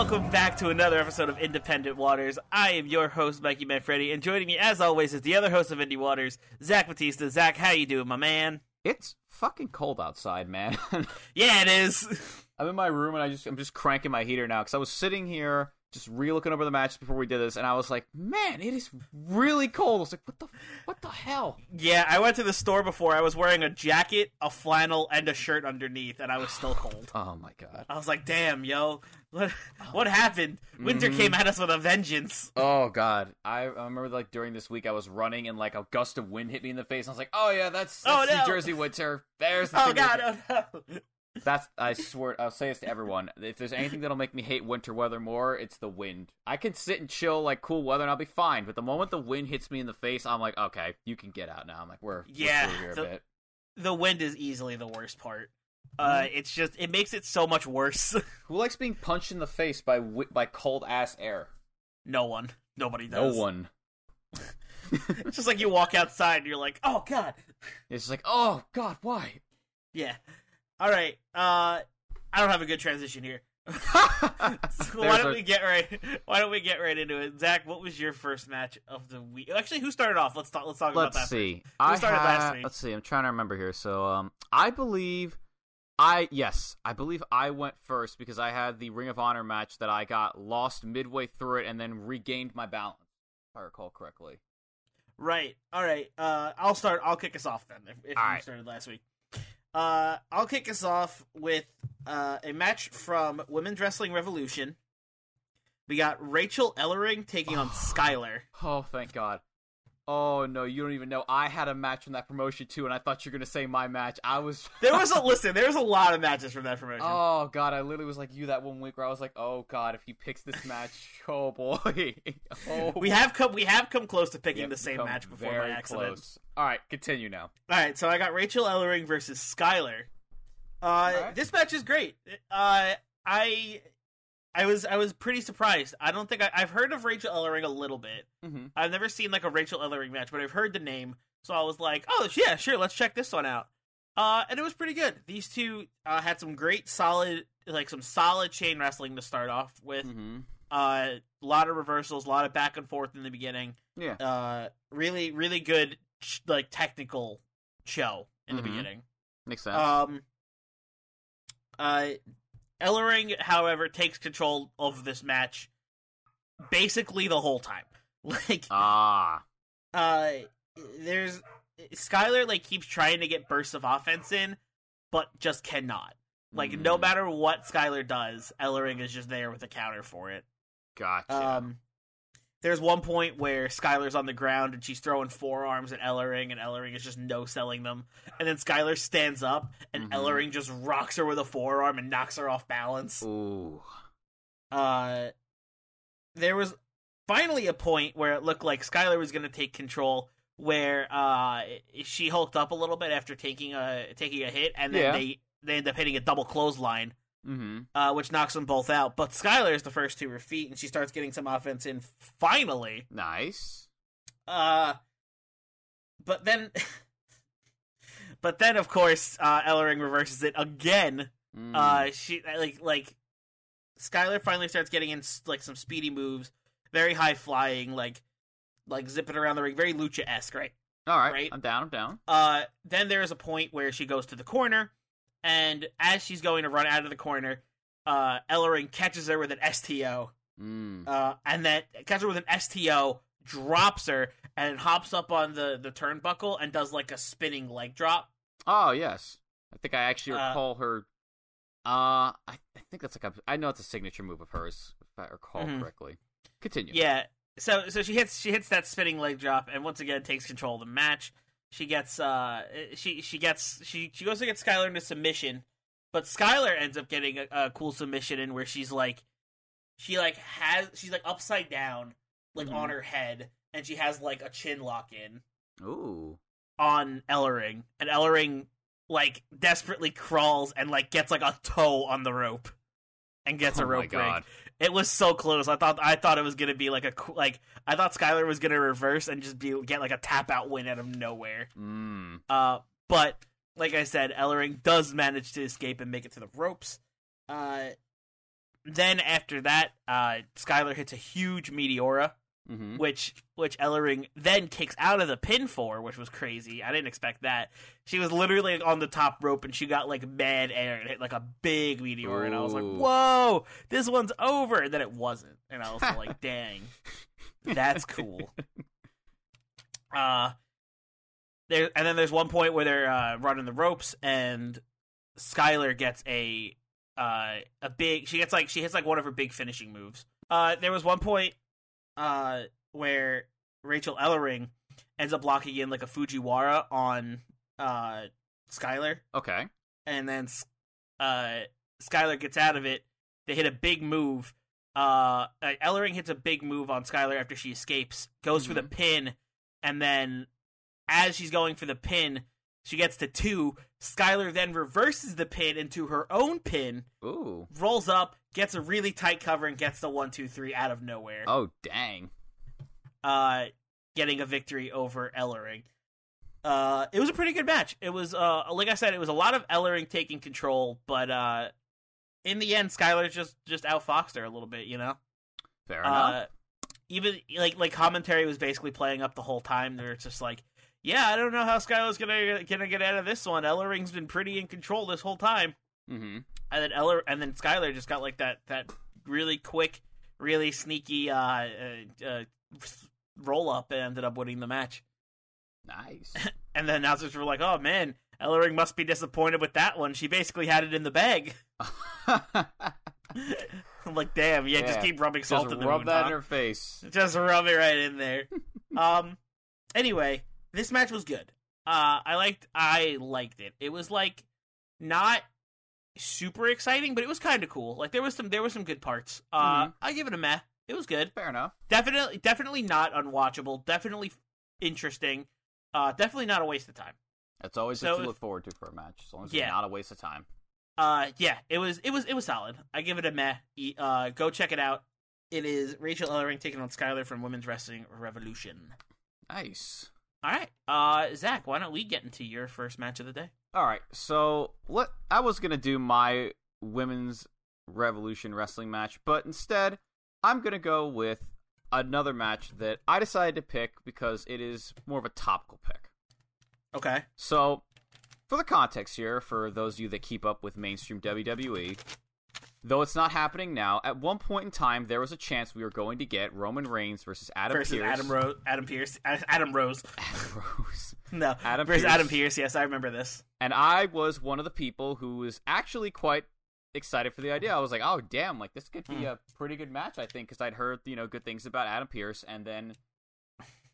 Welcome back to another episode of Independent Waters. I am your host, Mikey Manfredi, and joining me, as always, is the other host of Indie Waters, Zach Batista. Zach, how you doing, my man? It's fucking cold outside, man. Yeah, it is. I'm in my room and I just I'm just cranking my heater now because I was sitting here just re-looking over the match before we did this, and I was like, man, it is really cold. I was like, what the what the hell? yeah, I went to the store before. I was wearing a jacket, a flannel, and a shirt underneath, and I was still cold. Oh my god. I was like, damn, yo, what what happened? Winter Mhm. came at us with a vengeance. Oh god. I, I remember like during this week I was running and like a gust of wind hit me in the face. I was like, oh yeah, that's, Oh, no. New Jersey winter. There's the Oh god, oh no. That's I swear I'll say this to everyone. If there's anything that'll make me hate winter weather more, it's the wind. I can sit and chill like cool weather and I'll be fine. But the moment the wind hits me in the face, I'm like, okay, you can get out now. I'm like, we're, Yeah, we're here a the- bit. The wind is easily the worst part. Uh, it's just it makes it so much worse. Who likes being punched in the face by by cold ass air? no one, nobody does. No one. It's just like you walk outside and you're like, oh god. It's just like, oh god, why? Yeah. All right. Uh, I don't have a good transition here. So why don't our- we get right? Why don't we get right into it? Zach, what was your first match of the week? Actually, who started off? Let's talk. Let's talk about that. Let's see. I started last week. Let's see. I'm trying to remember here. So, um, I believe, I yes, I believe I went first because I had the Ring of Honor match that I got lost midway through it and then regained my balance. If I recall correctly. Right. All right. Uh, I'll start. I'll kick us off then. If, if you right. started last week. Uh, I'll kick us off with uh, a match from Women's Wrestling Revolution. We got Rachel Ellering taking on Skylar. Oh, thank God. Oh no, you don't even know. I had a match from that promotion too, and I thought you were gonna say my match. I was. There was a listen. There was a lot of matches from that promotion. Oh god, I literally was like you that one week where I was like, oh god, if he picks this match, oh boy, oh. we have come. We have come close to picking the same match before by accident. Close. All right, continue now. All right, so I got Rachel Ellering versus Skylar. Uh, right. This match is great. Uh, I, I was I was pretty surprised. I don't think I, I've heard of Rachel Ellering a little bit. Mm-hmm. I've never seen like a Rachel Ellering match, but I've heard the name, so I was like, oh yeah, sure, let's check this one out. Uh, and it was pretty good. These two uh, had some great, solid, like some solid chain wrestling to start off with. Mm-hmm. Uh, a lot of reversals, a lot of back and forth in the beginning. Yeah. Uh, really, really good, like technical show in the Mhm. beginning. Makes sense. Um, uh, Ellering, however, takes control of this match basically the whole time. Like, ah. uh, there's Skylar like keeps trying to get bursts of offense in, but just cannot. Like, no Mm. matter what Skylar does, Ellering is just there with a counter for it. Gotcha. Um, there's one point where Skylar's on the ground and she's throwing forearms at Ellering, and Ellering is just no selling them. And then Skylar stands up, and Mhm. Ellering just rocks her with a forearm and knocks her off balance. Ooh. Uh, there was finally a point where it looked like Skylar was going to take control, where uh she hulked up a little bit after taking a taking a hit, and then Yeah. they they end up hitting a double clothesline Mm-hmm. uh, which knocks them both out. But Skylar is the first to her feet, and she starts getting some offense in finally. Nice. Uh, but then, but then, of course, uh, Ellering reverses it again. Mm. Uh, she like like Skylar finally starts getting in like some speedy moves, very high flying, like like zipping around the ring, very lucha esque, right? All right. right. I'm down. I'm down. Uh, then there is a point where she goes to the corner, and as she's going to run out of the corner, uh, Ellering catches her with an STO, Mm. uh, and that catches her with an STO, drops her, and hops up on the the turnbuckle and does like a spinning leg drop. Oh yes, I think I actually Uh, recall her. Uh, I, I think that's like a. I know it's a signature move of hers, if I recall Mhm. correctly. Continue. Yeah. So so she hits she hits that spinning leg drop and once again takes control of the match. She gets uh she she gets she she goes to get Skylar into submission, but Skylar ends up getting a, a cool submission in where she's like she like has she's like upside down like Mhm. on her head and she has like a chin lock in Ooh. on Ellering and Ellering like desperately crawls and like gets like a toe on the rope and gets oh a rope my god. It was so close. I thought I thought it was gonna be like a like I thought Skylar was gonna reverse and just be get like a tap out win out of nowhere. Mm. Uh, but like I said, Ellering does manage to escape and make it to the ropes. Uh, then after that, uh, Skylar hits a huge Meteora, hmm which which Ellering then kicks out of the pin for, which was crazy. I didn't expect that. She was literally on the top rope and she got like mad air and hit like a big meteor, and I was like, "Whoa, this one's over!" And then it wasn't, and I was like, "Dang, that's cool." Uh, there and then there's one point where they're uh, running the ropes and Skylar gets a uh a big she gets like she hits like one of her big finishing moves. Uh there was one point uh where Rachel Ellering ends up locking in like a Fujiwara on uh Skylar Okay. and then uh Skylar gets out of it. They hit a big move. Uh uh, Ellering hits a big move on Skylar after she escapes, goes for the pin, and then as she's going for the pin, she gets to two. Skylar then reverses the pin into her own pin, Ooh. rolls up, gets a really tight cover, and gets the one, two, three out of nowhere. Oh dang. Uh, getting a victory over Ellering. Uh, it was a pretty good match. It was, uh, like I said, it was a lot of Ellering taking control, but uh, in the end, Skylar just just outfoxed her a little bit. You know, Fair enough. uh, even like like commentary was basically playing up the whole time. They're just like, yeah, I don't know how Skylar's gonna gonna get out of this one. Ellering's been pretty in control this whole time, mm-hmm. and then Eller and then Skylar just got like that that really quick, really sneaky uh, uh, uh roll up and ended up winning the match. Nice. And the announcers were like, "Oh man, Ellering must be disappointed with that one. She basically had it in the bag." I'm like, "Damn, yeah, just keep rubbing Just salt in the rub wound, that huh? in her face. Just rub it right in there. um. Anyway, this match was good. Uh, I liked. I liked it. It was like not super exciting, but it was kind of cool. Like there was some there were some good parts. Uh, Mhm. I give it a meh. It was good. Fair enough. Definitely, definitely not unwatchable. Definitely interesting. Uh, definitely not a waste of time. That's always So what you if- look forward to for a match, as long as Yeah. it's not a waste of time. Uh, yeah, it was it was it was solid. I give it a meh. Uh, go check it out. It is Rachel Ellering taking on Skylar from Women's Wrestling Revolution. Nice. All right, uh, Zach, why don't we get into your first match of the day? All right, so what I was gonna do my women's Revolution wrestling match, but instead I'm gonna go with another match that I decided to pick because it is more of a topical pick. Okay. So, for the context here, for those of you that keep up with mainstream WWE, though it's not happening now, at one point in time there was a chance we were going to get Roman Reigns versus Adam versus Pearce. Adam Rose. Adam Pearce. Adam Rose. Adam Rose. No, Adam versus Pearce. Adam Pearce. Yes, I remember this. And I was one of the people who was actually quite excited for the idea. I was like, "Oh, damn! Like this could be Hmm. a pretty good match." I think because I'd heard you know good things about Adam Pearce, and then,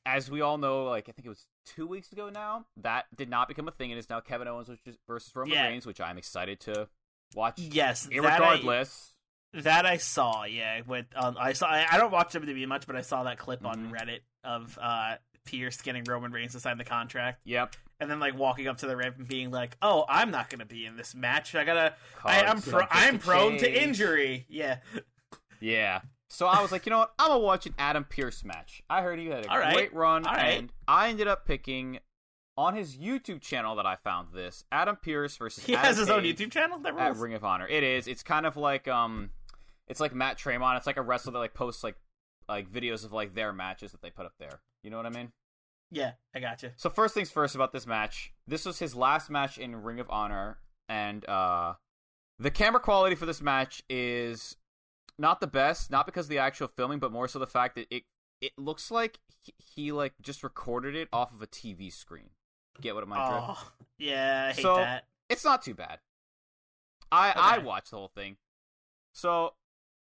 as we all know, like I think it was two weeks ago now, that did not become a thing, and it's now Kevin Owens versus Roman Yeah. Reigns, which I'm excited to watch. Yes, that I- Irregardless, That I saw, yeah. With um, I saw. I, I don't watch WWE much, but I saw that clip on Mhm. Reddit of uh, Pearce getting Roman Reigns to sign the contract, yep. and then like walking up to the ramp and being like, "Oh, I'm not going to be in this match. I gotta. I, I'm pro- I'm prone to injury. Yeah. Yeah. So I was like, you know what? I'm gonna watch an Adam Pearce match. I heard he had a All right. great run, All right. and I ended up picking on his YouTube channel that I found this Adam Pearce versus He Adam has his own YouTube channel. That at. Ring of Honor. It is. It's kind of like um, it's like Matt Tremont. It's like a wrestler that like posts like like videos of like their matches that they put up there. You know what I mean? Yeah, I got you. So first things first about this match. This was his last match in Ring of Honor, and uh, the camera quality for this match is not the best. Not because of the actual filming, but more so the fact that it it looks like he, he like just recorded it off of a TV screen. Get what am I drift? Oh, yeah, I hate So- that. It's not too bad. I I watched the whole thing, so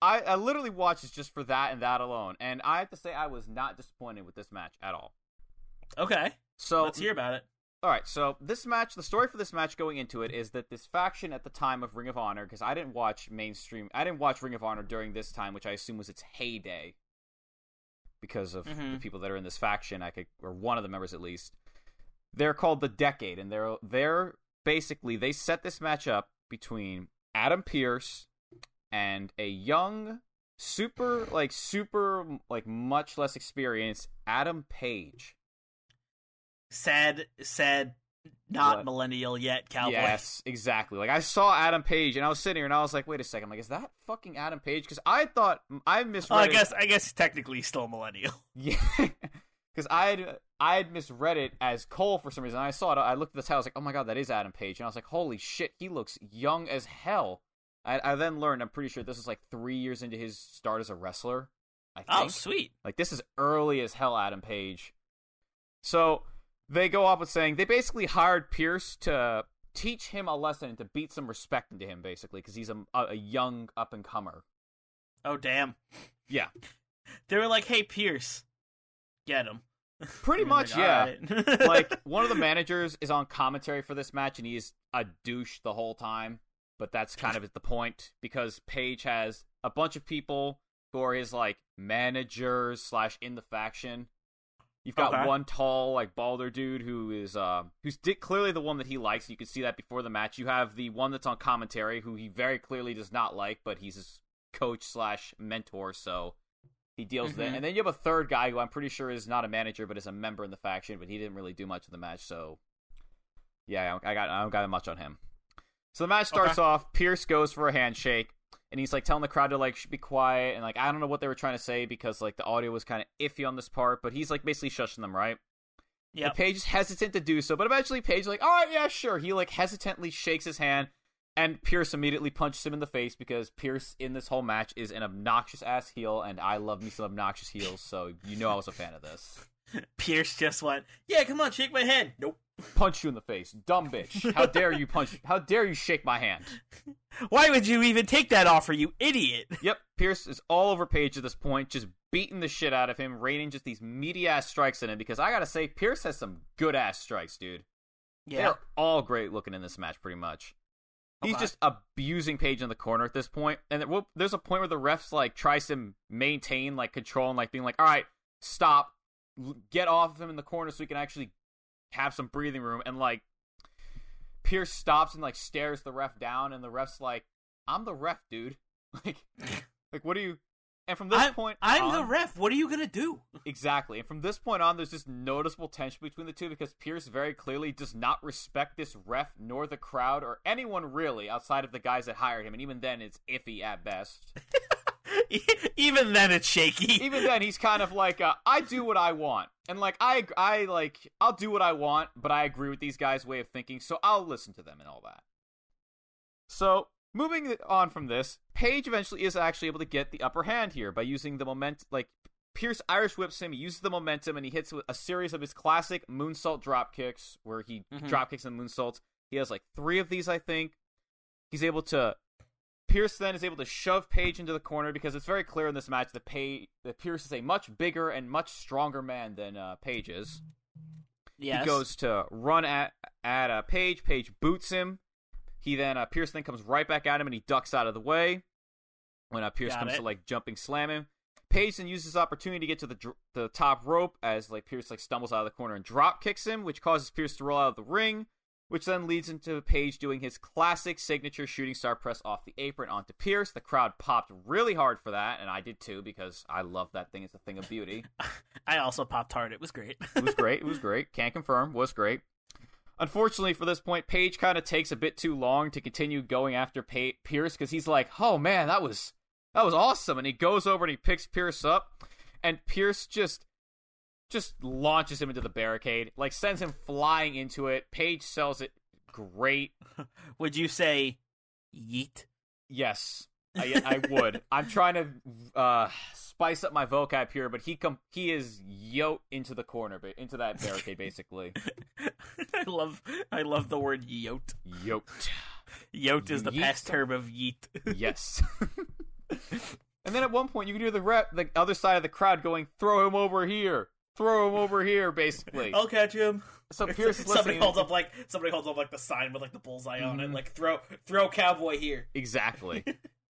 I I literally watched it just for that and that alone, and I have to say I was not disappointed with this match at all. Okay, So let's hear about it. All right, so this match, the story for this match going into it is that this faction at the time of Ring of Honor, because I didn't watch mainstream, I didn't watch Ring of Honor during this time, which I assume was its heyday, because of the Mhm. people that are in this faction. I could, or one of the members at least. They're called the Decade, and they're they're basically they set this match up between Adam Pearce and a young, super like super like much less experienced Adam Page. Sad, sad, not What? millennial yet, cowboy. Yes, exactly. Like I saw Adam Page, and I was sitting here, and I was like, "Wait a second, like, is that fucking Adam Page?" Because I thought I misread. Oh, I it- guess, I guess technically still a millennial. yeah, because I had I had misread it as Cole for some reason. I saw it. I looked at the title. I was like, "Oh my god, that is Adam Page," and I was like, "Holy shit, he looks young as hell." I, I then learned, I'm pretty sure this is like three years into his start as a wrestler. I oh, think. Oh, sweet. Like this is early as hell, Adam Page. So they go off with saying they basically hired Pearce to teach him a lesson and to beat some respect into him, basically, because he's a, a young up and comer. Oh, damn. Yeah, They were like, "Hey, Pearce, get him." Pretty much. yeah, "All right." like one of the managers is on commentary for this match, and he's a douche the whole time. But that's kind of at the point because Page has a bunch of people who are his like managers slash in the faction. You've got Okay. one tall like balder dude who is uh who's di- clearly the one that he likes. You can see that before the match. You have the one that's on commentary who he very clearly does not like, but he's his coach slash mentor, so he deals with it. Mhm. And then you have a third guy who I'm pretty sure is not a manager, but is a member in the faction, but he didn't really do much in the match. So yeah, I got I don't got much on him. So the match starts Okay. off. Pearce goes for a handshake, and he's like telling the crowd to like be quiet, and like I don't know what they were trying to say because like the audio was kind of iffy on this part, but he's like basically shushing them, right? Yeah. And Page is hesitant to do so, but eventually Page is like, all right, yeah, sure. He like hesitantly shakes his hand, and Pearce immediately punches him in the face because Pearce in this whole match is an obnoxious ass heel, and I love me some obnoxious heels, so you know I was a fan of this. Pearce just went, "Yeah, come on, shake my hand." Nope. Punch you in the face, dumb bitch! How dare you punch? How dare you shake my hand? Why would you even take that offer, you idiot? Yep, Pearce is all over Page at this point, just beating the shit out of him, raining just these meaty ass strikes in him. Because I gotta say, Pearce has some good ass strikes, dude. Yeah. They're all great looking in this match, pretty much. He's just abusing Page in the corner at this point, and there's a point where the refs like tries to maintain like control and like being like, "All right, stop, get off of him in the corner so we can actually have some breathing room." And like, Pearce stops and like stares the ref down, and the ref's like, "I'm the ref, dude. like, like what do you?" And from this I'm, point, I'm the ref. What are you gonna do? Exactly. And from this point on, there's just noticeable tension between the two because Pearce very clearly does not respect this ref nor the crowd or anyone really outside of the guys that hired him. And even then, it's iffy at best. even then, it's shaky. even then, he's kind of like, uh, I do what I want. And like, I, I like, I'll do what I want, but I agree with these guys' way of thinking, so I'll listen to them and all that. So, moving on from this, Page eventually is actually able to get the upper hand here by using the moment, like, Pearce Irish whips him, he uses the momentum, and he hits a series of his classic moonsault drop kicks, where he Mhm. drop kicks and moonsaults. He has like three of these, I think. He's able to. Pearce then is able to shove Page into the corner because it's very clear in this match that, Page, that Pearce is a much bigger and much stronger man than uh, Page is. Yes. He goes to run at at uh, Page. Page boots him. He then uh, Pearce then comes right back at him and he ducks out of the way when uh, Pearce Got comes it. to like jumping slam him. Page then uses this opportunity to get to the dr- the top rope as like Pearce like stumbles out of the corner and drop kicks him, which causes Pearce to roll out of the ring, which then leads into Page doing his classic signature shooting star press off the apron onto Pearce. The crowd popped really hard for that, and I did too because I love that thing. It's a thing of beauty. I also popped hard. It was great. It was great. It was great. Can't confirm. Was great. Unfortunately, for this point, Page kind of takes a bit too long to continue going after pa- Pearce because he's like, "Oh man, that was that was awesome," and he goes over and he picks Pearce up, and Pearce just just launches him into the barricade, like sends him flying into it. Page sells it great. Would you say yeet? Yes, I, I would. I'm trying to uh, spice up my vocab here, but he com- he is yoked into the corner, ba- into that barricade, basically. I love I love the word yoked. Yoked. Yoked is the Yeet. past term of yeet. Yes. and then at one point, you can hear the rep, the other side of the crowd going, "Throw him over here! Throw him over here!" Basically. I'll catch him. So Pearce is somebody holds up like somebody holds up like the sign with like the bullseye on it, Mhm. like throw throw cowboy here. Exactly.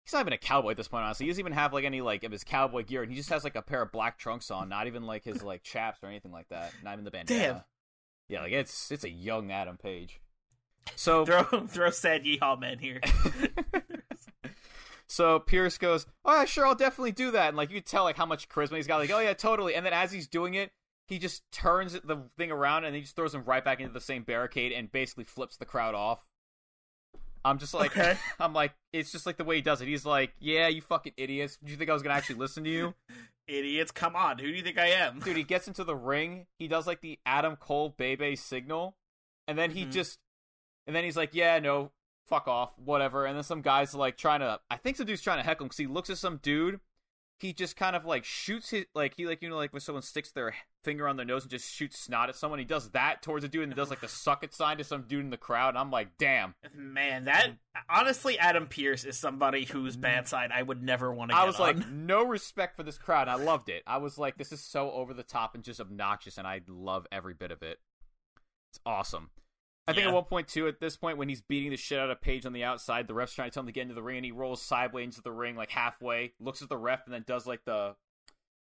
He's not even a cowboy at this point, honestly. He doesn't even have like any like of his cowboy gear, and he just has like a pair of black trunks on, not even like his like chaps or anything like that. Not even the bandana. Damn. Yeah, like it's it's a young Adam Page. So Throw throw sad yeehaw man here. so Pearce goes, "Oh yeah, sure, I'll definitely do that." And like you can tell like how much charisma he's got. Like, "Oh yeah, totally." And then as he's doing it, he just turns the thing around and he just throws him right back into the same barricade and basically flips the crowd off. I'm just like, Okay. I'm like, it's just like the way he does it. He's like, "Yeah, you fucking idiots. Do you think I was gonna actually listen to you?" Idiots, come on. Who do you think I am? Dude, he gets into the ring. He does like the Adam Cole Bay Bay signal, and then he Mhm. just, and then he's like, "Yeah, no, fuck off, whatever." And then some guys like trying to, I think some dude's trying to heckle him because he looks at some dude. He just kind of like shoots his like he like you know like when someone sticks their finger on their nose and just shoots snot at someone. He does that towards a dude and does like the suck it sign to some dude in the crowd. And I'm like, damn. Man, that honestly, Adam Pearce is somebody whose mm-hmm. bad side I would never want to get I was on. like, no respect for this crowd. I loved it. I was like, this is so over the top and just obnoxious, and I love every bit of it. It's awesome. I think Yeah. at one point too, at this point when he's beating the shit out of Page on the outside, the ref's trying to tell him to get into the ring, and he rolls sideways into the ring like halfway, looks at the ref, and then does like the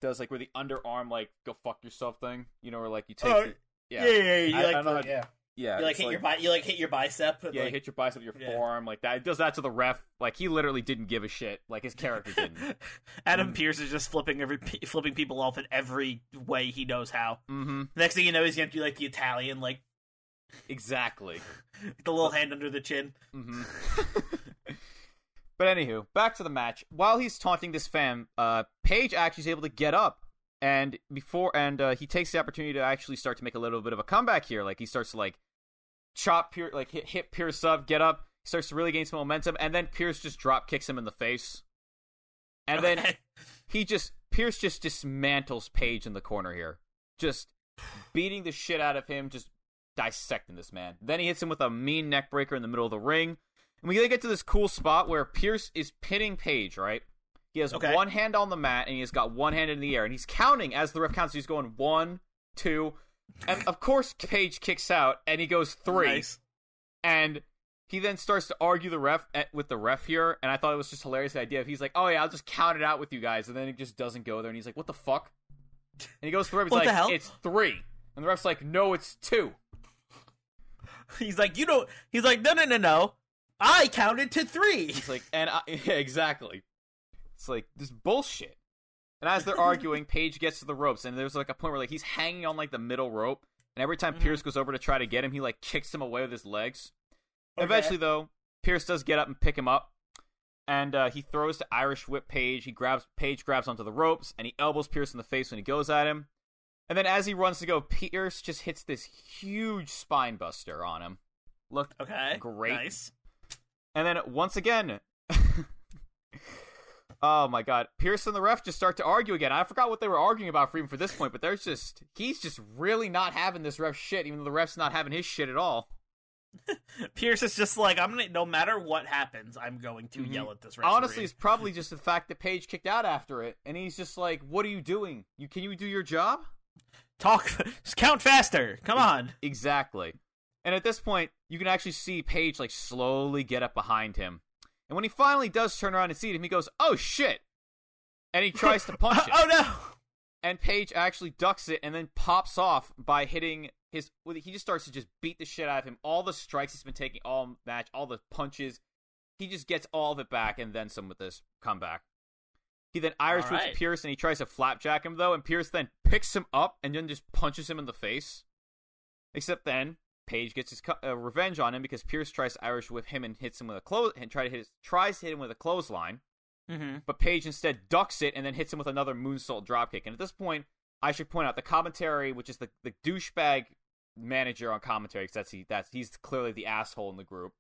does like where the underarm like go fuck yourself thing, you know, or like you take Oh, the- yeah, yeah, yeah. You I- like, I how- yeah. yeah, You like hit your bi- you like hit your bicep. yeah, like, hit your bicep your Yeah. forearm like that. It does that to the ref. Like he literally didn't give a shit. Like his character didn't. Adam Mm. Pearce is just flipping every flipping people off in every way he knows how. mm-hmm. Next thing you know, he's gonna do like the Italian, like Exactly. the little hand under the chin. hmm but anywho, back to the match. While he's taunting this fan, uh, Page actually is able to get up, and before and uh, he takes the opportunity to actually start to make a little bit of a comeback here. Like he starts to like chop Pearce, like hit, hit Pearce up, get up, starts to really gain some momentum, and then Pearce just drop kicks him in the face, and then he just Pearce just dismantles Page in the corner here, just beating the shit out of him, just dissecting this man. Then he hits him with a mean neck breaker in the middle of the ring, and we get to this cool spot where Pearce is pinning Page. Right, he has Okay. one hand on the mat and he has got one hand in the air, and he's counting as the ref counts. He's going one, two, and of course Page kicks out and he goes three Nice. and he then starts to argue the ref eh, with the ref here, and I thought it was just hilarious. The idea of he's like, "Oh yeah, I'll just count it out with you guys," and then he just doesn't go there, and he's like, "What the fuck?" And he goes the he's What the like, hell? "It's three. and the ref's like, "No, it's two. He's like, you don't. He's like, no, no, no, no. I counted to three. He's like, and I, yeah, exactly. It's like this bullshit. And as they're arguing, Page gets to the ropes, and there's like a point where like he's hanging on like the middle rope, and every time Mhm. Pearce goes over to try to get him, he like kicks him away with his legs. Okay. Eventually, though, Pearce does get up and pick him up, and uh, he throws to Irish Whip Page. He grabs Page, grabs onto the ropes, and he elbows Pearce in the face when he goes at him. And then as he runs to go, Pearce just hits this huge spine buster on him. Looked Okay. Great. Nice. and then once again, oh my god, Pearce and the ref just start to argue again. I forgot what they were arguing about for even for this point, but there's just he's just really not having this ref shit, even though the ref's not having his shit at all. Pearce is just like, I'm gonna. No matter what happens, I'm going to Mhm. yell at this referee. Honestly, it's probably just the fact that Page kicked out after it, and he's just like, "What are you doing? You can you do your job?" Talk. Count faster. Come on. Exactly. And at this point, you can actually see Page like slowly get up behind him. And when he finally does turn around and see him, he goes, "Oh shit!" And he tries to punch him. oh no. and Page actually ducks it and then pops off by hitting his. He just starts to just beat the shit out of him. All the strikes he's been taking all match, all the punches, he just gets all of it back and then some with this comeback. He then Irish whips Alright. Pearce and he tries to flapjack him though, and Pearce then picks him up and then just punches him in the face. Except then Page gets his uh, revenge on him because Pearce tries to Irish whip him and hits him with a close and try to hit his, tries to hit him with a clothesline Mm-hmm. but Page instead ducks it and then hits him with another moonsault dropkick. And at this point, I should point out the commentary, which is the, the douchebag manager on commentary, because that's he that's he's clearly the asshole in the group.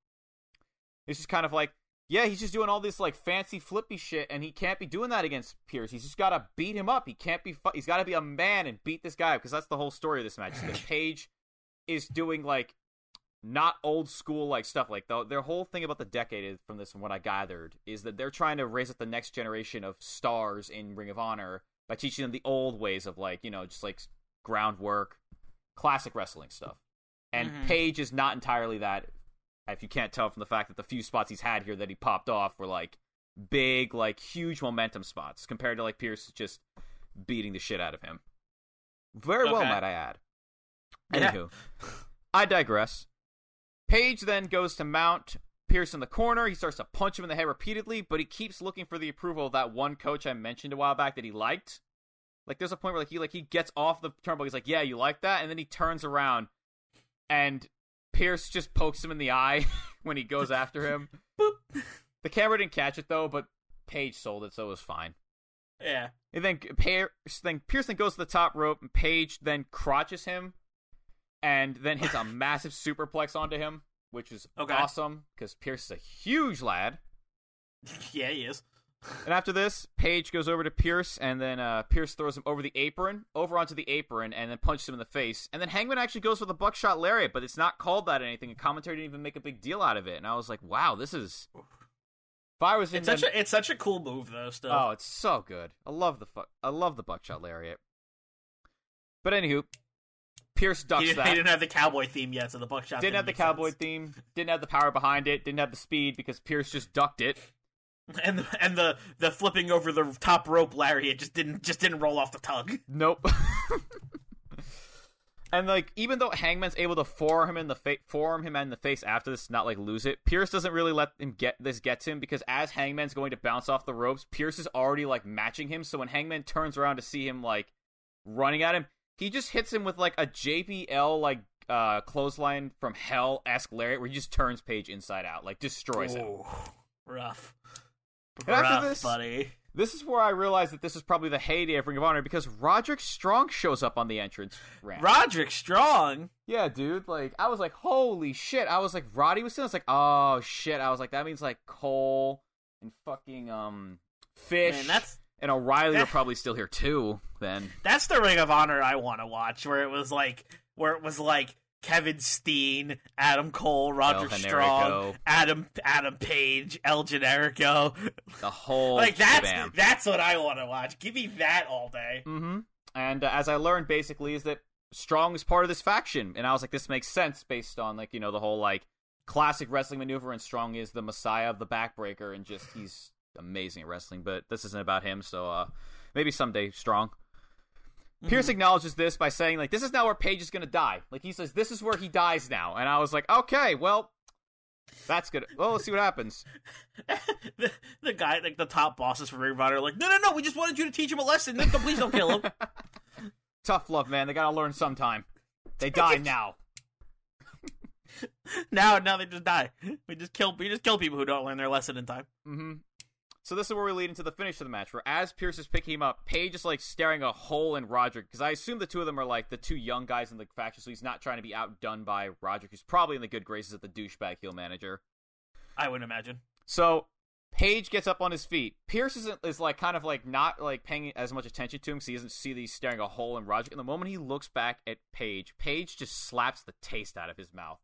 It's just kind of like, yeah, he's just doing all this like fancy flippy shit, and he can't be doing that against Pearce. He's just got to beat him up. He can't be. Fu- he's got to be a man and beat this guy because that's the whole story of this match. that Page is doing like not old school like stuff. Like the, their whole thing about the decade is from this, from what I gathered, is that they're trying to raise up the next generation of stars in Ring of Honor by teaching them the old ways of like you know just like groundwork, classic wrestling stuff. And Mhm. Page is not entirely that. If you can't tell from the fact that the few spots he's had here that he popped off were like big, like huge momentum spots compared to like Pearce just beating the shit out of him. Very well, might I add. Yeah. Anywho, I digress. Page then goes to mount Pearce in the corner. He starts to punch him in the head repeatedly, but he keeps looking for the approval of that one coach I mentioned a while back that he liked. Like there's a point where like he like he gets off the turnbuckle. He's like, "Yeah, you like that," and then he turns around, and Pearce just pokes him in the eye when he goes after him. Boop. The camera didn't catch it though, but Page sold it, so it was fine. Yeah. And then Pearce then then goes to the top rope, and Page then crotches him, and then hits a massive superplex onto him, which is Okay. awesome because Pearce is a huge lad. Yeah, he is. And after this, Page goes over to Pearce, and then uh, Pearce throws him over the apron, over onto the apron, and then punches him in the face. And then Hangman actually goes for the buckshot lariat, but it's not called that or anything. And commentary didn't even make a big deal out of it. And I was like, wow, this is. If I was in It's such a it's such a cool move though. Still. Oh, it's so good. I love the fu- I love the buckshot lariat. But anywho, Pearce he, ducks didn't, that. he didn't have the cowboy theme yet, so the buckshot Didn't have the cowboy theme. Didn't have the power behind it. Didn't have the speed because Pearce just ducked it. And the, and the the flipping over the top rope lariat just didn't just didn't roll off the tug. Nope. and like, even though Hangman's able to forearm him in the fa- forearm him in the face after this, not like lose it. Pearce doesn't really let him get this get to him because as Hangman's going to bounce off the ropes, Pearce is already like matching him. So when Hangman turns around to see him like running at him, he just hits him with like a JBL like uh clothesline from hell esque lariat where he just turns Page inside out, like destroys him. Rough. And after this- buddy. This is where I realized that this is probably the heyday of Ring of Honor because Roderick Strong shows up on the entrance ramp. Roderick Strong. Yeah, dude. Like, I was like, holy shit. I was like, Roddy was still. I was like, oh shit. I was like, that means like Cole and fucking um Fish Man, that's and O'Reilly are probably still here too. Then that's the Ring of Honor I want to watch, where it was like where it was like Kevin Steen, Adam Cole, Roger Strong, Adam Adam Page, El Generico. the whole like that's bam. that's what I want to watch. Give me that all day. Mm-hmm. And uh, as I learned, basically, is that Strong is part of this faction, and I was like, this makes sense based on like you know the whole like classic wrestling maneuver, and Strong is the messiah of the backbreaker, and just he's amazing at wrestling. But this isn't about him, so uh, maybe someday Strong. Pearce acknowledges this by saying like this is now where Page is gonna die. Like he says this is where he dies now, and I was like, okay, well. That's good. Well, let's see what happens. the, the guy, like the top bosses for Ring of Honor, are like, no, no, no, we just wanted you to teach him a lesson. No, please don't kill him. Tough love, man. They gotta learn sometime. They die now. now, now they just die. We just kill, we just kill people who don't learn their lesson in time. Mm-hmm. So this is where we lead into the finish of the match, where as Pearce is picking him up, Page is like staring a hole in Roderick because I assume the two of them are like the two young guys in the faction, so he's not trying to be outdone by Roderick, who's probably in the good graces of the douchebag heel manager. I wouldn't imagine. So Page gets up on his feet. Pearce is, is like kind of like not like paying as much attention to him because he doesn't see that he's staring a hole in Roderick. And the moment he looks back at Page, Page just slaps the taste out of his mouth.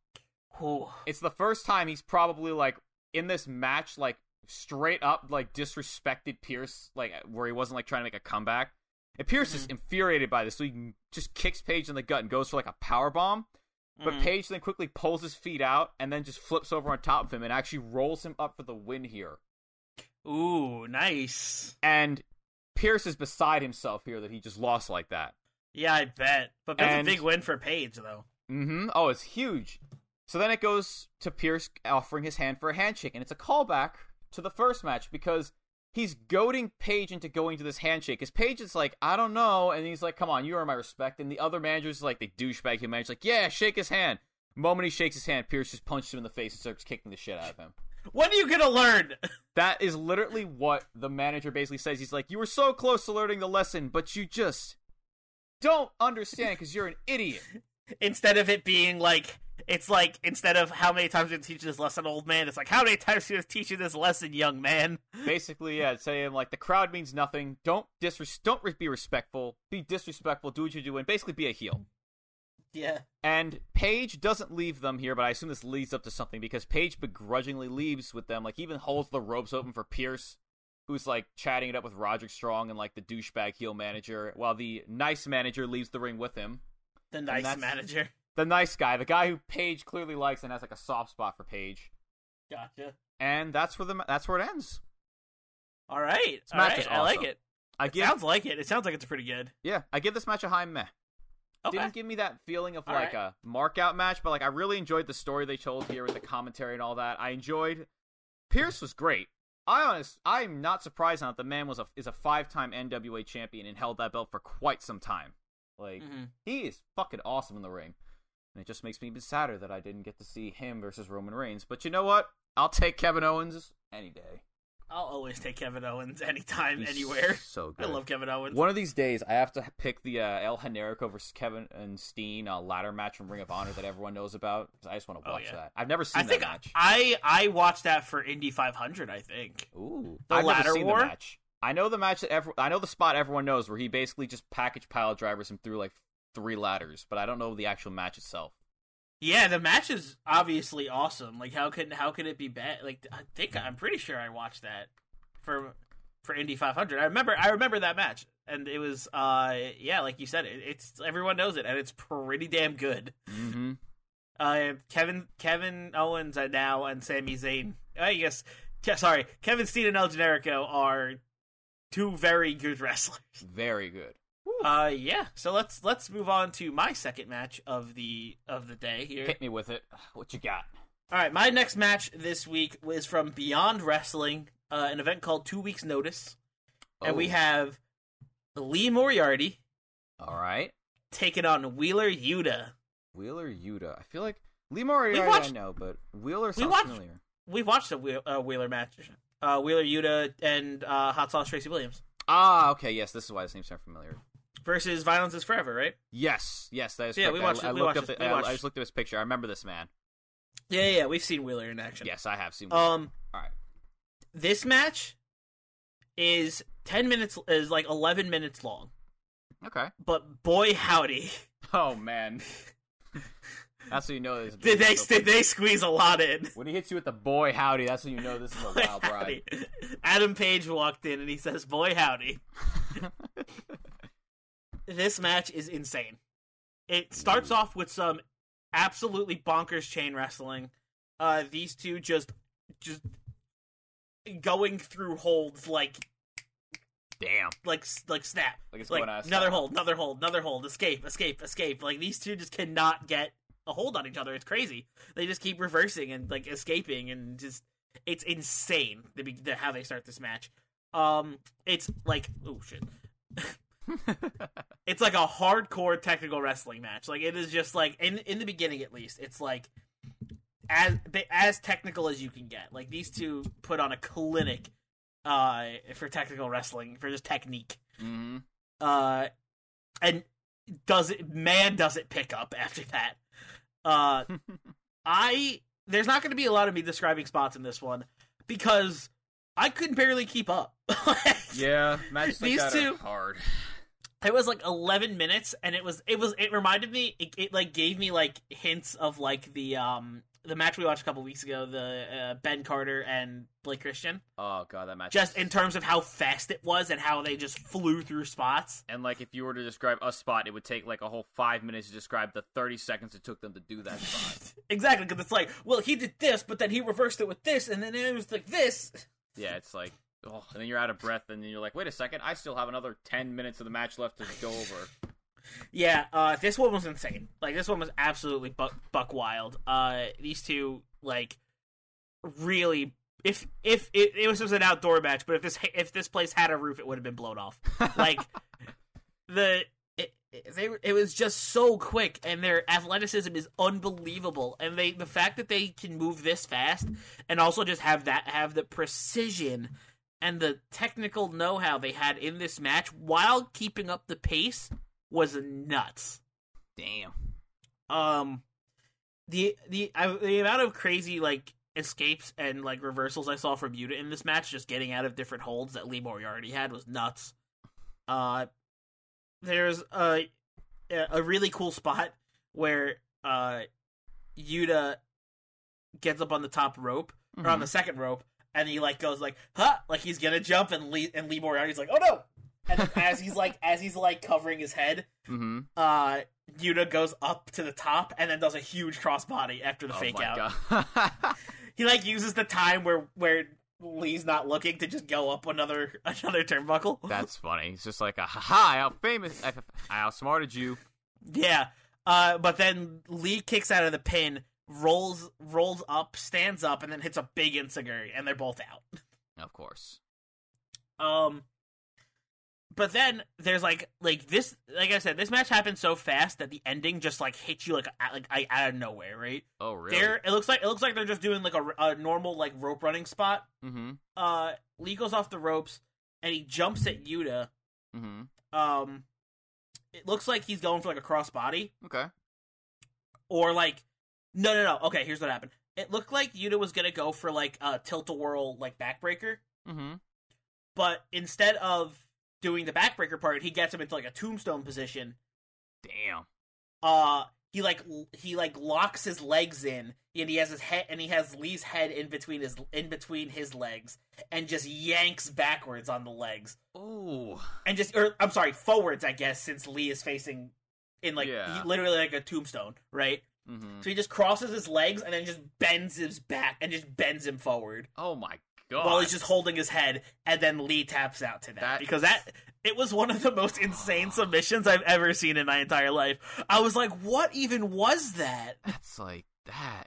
Ooh. It's the first time he's probably like in this match, like straight up like disrespected Pearce, like where he wasn't like trying to make a comeback. And Pearce is infuriated by this, so he just kicks Page in the gut and goes for like a power bomb. But Mhm. Page then quickly pulls his feet out and then just flips over on top of him and actually rolls him up for the win here. Ooh, nice. And Pearce is beside himself here that he just lost like that. Yeah, I bet. But that's And- a big win for Page, though. Mm-hmm. Oh, it's huge. So then it goes to Pearce offering his hand for a handshake, and it's a callback to the first match because he's goading Page into going to this handshake. Because Page is like, I don't know, and he's like, Come on, you earn my respect. And the other managers is like the douchebag who manages like, Yeah, shake his hand. The moment he shakes his hand, Pearce just punches him in the face and starts kicking the shit out of him. When are you gonna learn? That is literally what the manager basically says. He's like, You were so close to learning the lesson, but you just don't understand because you're an idiot. Instead of it being like it's like instead of how many times you teach this lesson, old man, it's like how many times you teach you this lesson, young man. Basically, yeah, saying like the crowd means nothing. Don't disres- don't re- be respectful. Be disrespectful. Do what you do, and basically be a heel. Yeah. And Page doesn't leave them here, but I assume this leads up to something because Page begrudgingly leaves with them. Like even holds the ropes open for Pearce, who's like chatting it up with Roderick Strong and like the douchebag heel manager, while the nice manager leaves the ring with him. The nice manager. The nice guy, the guy who Page clearly likes and has like a soft spot for Page. Gotcha. And that's where the that's where it ends. All right. All match right. is I like it. I It give sounds like it. It sounds like it's pretty good. yeah, I give this match a high meh. Okay. Didn't give me that feeling of All like right. a mark out match, but like I really enjoyed the story they told here with the commentary and all that. I enjoyed Pearce was great. I honest I'm not surprised now that the man was a is a five time NWA champion and held that belt for quite some time. Like Mhm. he is fucking awesome in the ring. And it just makes me even sadder that I didn't get to see him versus Roman Reigns. But you know what? I'll take Kevin Owens any day. I'll always take Kevin Owens anytime, He's anywhere. So good. I love Kevin Owens. One of these days, I have to pick the uh, El Generico versus Kevin and Steen uh, ladder match from Ring of Honor that everyone knows about. I just want to Oh, watch yeah. that. I've never seen I that match. I I watched that for Indy 500. I think. Ooh, The I've ladder never seen war? the match. I know the match that every, I know the spot everyone knows where he basically just package pile drivers him through like three ladders, but I don't know the actual match itself. Yeah, the match is obviously awesome. Like, how could how could it be bad? Like, I think I'm pretty sure I watched that for for Indy 500. I remember I remember that match, and it was uh yeah, like you said, it, it's everyone knows it, and it's pretty damn good. Mm-hmm. Uh, Kevin Kevin Owens and now and Sami Zayn. I guess sorry, Kevin Steen and El Generico are two very good wrestlers. Very good. Uh, yeah. So let's let's move on to my second match of the of the day here. Hit me with it. What you got? All right, my next match this week was from Beyond Wrestling, uh, an event called Two Weeks Notice, and we Oh, have Lee Moriarty all right. taking on Wheeler Yuta. Wheeler Yuta. I feel like Lee Moriarty watched- I know, but Wheeler we sounds watched- familiar. We watched a uh, Wheeler match. Uh, Wheeler Yuta and uh, Hot Sauce Tracy Williams Ah, okay. Yes, this is why this name sounds familiar. versus Violence is Forever, right? Yes, yes, that is Yeah, correct. we watched I, we looked watched up. The, I- watched- I just looked at his picture. I remember this man. Yeah, yeah, yeah. We've seen Wheeler in action. Yes, I have seen. Um, All right. this match is ten minutes, is like eleven minutes long, Okay. but boy howdy, Oh man. that's when you know this. did they so- did they squeeze a lot in? When he hits you with the boy howdy, that's when you know this is a wild ride. Adam Page walked in and he says, "Boy howdy." This match is insane. It starts off with some absolutely bonkers chain wrestling. Uh, these two just just going through holds like Damn. like like snap. Like it's like another hold, another hold, another hold, escape, escape, escape. Like these two just cannot get a hold on each other. It's crazy. They just keep reversing and like escaping and just it's insane the, the how they start this match. Um, it's like oh shit. it's like a hardcore technical wrestling match. Like it is just like in in the beginning at least, it's like as as technical as you can get. Like these two put on a clinic uh for technical wrestling for just technique. hmm Uh and does it man does it pick up after that. Uh I there's not going to be a lot of me describing spots in this one because I could barely keep up. yeah, like These two- hard. it was like 11 minutes and it was it was it reminded me it, it like gave me like hints of like the um the match we watched a couple weeks ago the uh, ben carter and blake christian Oh god, that match. just in terms of how fast it was and how they just flew through spots and like if you were to describe a spot, it would take like a whole five minutes to describe the thirty seconds it took them to do that spot. exactly because it's like well he did this but then he reversed it with this and then it was like this yeah, it's like. Oh, and then you're out of breath, and then you're like, "Wait a second! I still have another ten minutes of the match left to go over." Yeah uh this one was insane. Like this one was absolutely buck buck wild. Uh these two like really if if it, it was just an outdoor match but if this if this place had a roof it would have been blown off. Like the it, it- they it was just so quick and their athleticism is unbelievable. And they the fact that they can move this fast and also just have that have the precision and the technical know-how they had in this match while keeping up the pace was nuts Damn. um the the I, the amount of crazy like escapes and like reversals I saw from Yuta in this match, just getting out of different holds that Lee Moriarty had was nuts. Uh, there's a a really cool spot where uh Yuta gets up on the top rope or on Mhm. the second rope, and he like goes like huh, like he's gonna jump, and Lee and Lee Moriarty's like oh no, and as he's like as he's like covering his head, Mm-hmm. uh Yuta goes up to the top and then does a huge crossbody after the oh fake my out. god. He like uses the time where where Lee's not looking to just go up another another turnbuckle. That's funny. It's just like a ha I out famous. I, I outsmarted you. Yeah. Uh, but then Lee kicks out of the pin, rolls rolls up, stands up, and then hits a big insecurity, and they're both out. Of course. Um, but then there's like like this, like I said, this match happened so fast that the ending just like hits you like like I- out of nowhere, right? Oh really? There, it looks like it looks like they're just doing like a, a normal like rope running spot. Mm-hmm. Uh, Lee goes off the ropes and he jumps at Yuta. Mm-hmm. Um, it looks like he's going for like a crossbody. Okay. or like no no no okay here's what happened it looked like yuta was gonna go for like a tilt-a-whirl like backbreaker Mm-hmm. but instead of doing the backbreaker part he gets him into like a tombstone position Damn. uh he like he like locks his legs in and he has his head and he has lee's head in between his in between his legs and just yanks backwards on the legs Oh. and just or i'm sorry forwards i guess since lee is facing in like Yeah. literally like a tombstone right Mm-hmm. So he just crosses his legs and then just bends his back and just bends him forward Oh my god. while he's just holding his head. And then Lee taps out to that, That- because that it was one of the most insane submissions I've ever seen in my entire life. I was like, what even was that? That's like that.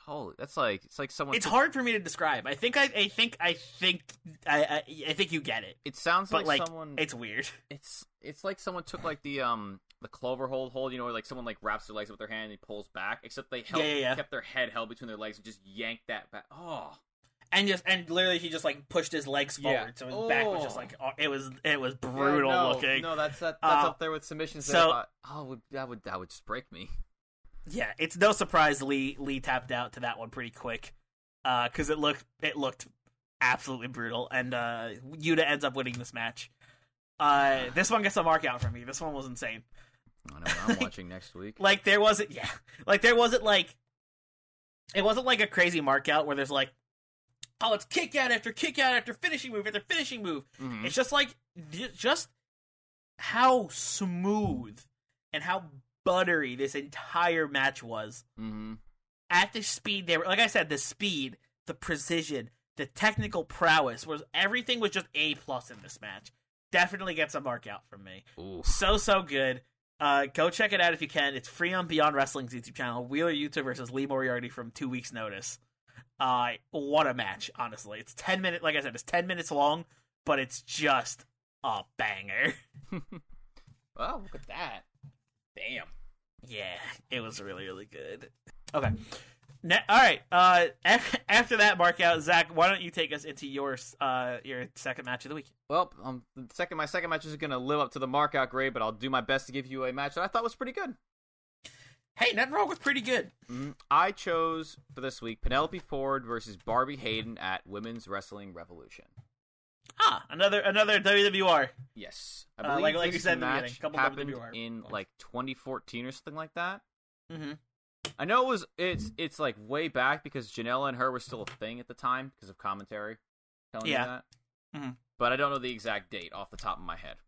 Holy, that's like it's like someone. It's took- hard for me to describe. I think I, I think I think I, I I think you get it, It sounds but like, like someone. it's weird. It's it's like someone took like the um the clover hold hold you know where like someone like wraps their legs with their hand and pulls back except they held Yeah, yeah, yeah. kept their head held between their legs and just yanked that back. Oh, And just and literally he just like pushed his legs Yeah. forward, so his back was just Oh. like oh, it was it was brutal Yeah, no, looking. No, that's that, that's Uh, up there with submissions. so- that, uh, oh, would- that would that would just break me. Yeah, it's no surprise Lee Lee tapped out to that one pretty quick, because it looked it looked absolutely brutal, and uh, Yuta ends up winning this match. Uh, this one gets a mark out from me. This one was insane. I know what I'm watching next week. Like there wasn't, yeah, like there wasn't like, it wasn't like a crazy mark out where there's like, oh, it's kick out after kick out after finishing move after finishing move. Mhm. It's just like just how smooth and how buttery this entire match was Mhm. at the speed they were like I said, the speed, the precision, the technical prowess was everything was just A plus in this match. Definitely gets a mark out from me. Ooh. So so good. Uh, go check it out if you can. It's free on Beyond Wrestling's YouTube channel. Wheeler Yuta versus Lee Moriarty from two weeks loss. Uh, what a match! Honestly, it's ten minutes. Like I said, it's ten minutes long, but it's just a banger. Well, look at that. Damn. Yeah, it was really, really good. Okay. Ne- all right. Uh, after that mark out, Zach, why don't you take us into your uh your second match of the week? Well, um, second my second match isn't gonna live up to the markout grade, but I'll do my best to give you a match that I thought was pretty good. Hey, nothing wrong with pretty good. Mm, I chose for this week Penelope Ford versus Barbi Hayden at Women's Wrestling Revolution. Ah, another another WWR. Yes, I Uh, believe like- like you this said in the match beginning, couple happened WWR in ones. like 2014 or something like that. Mm-hmm. I know it was it's it's like way back because Janela and her were still a thing at the time because of commentary telling Yeah. me that. Mhm. But I don't know the exact date off the top of my head.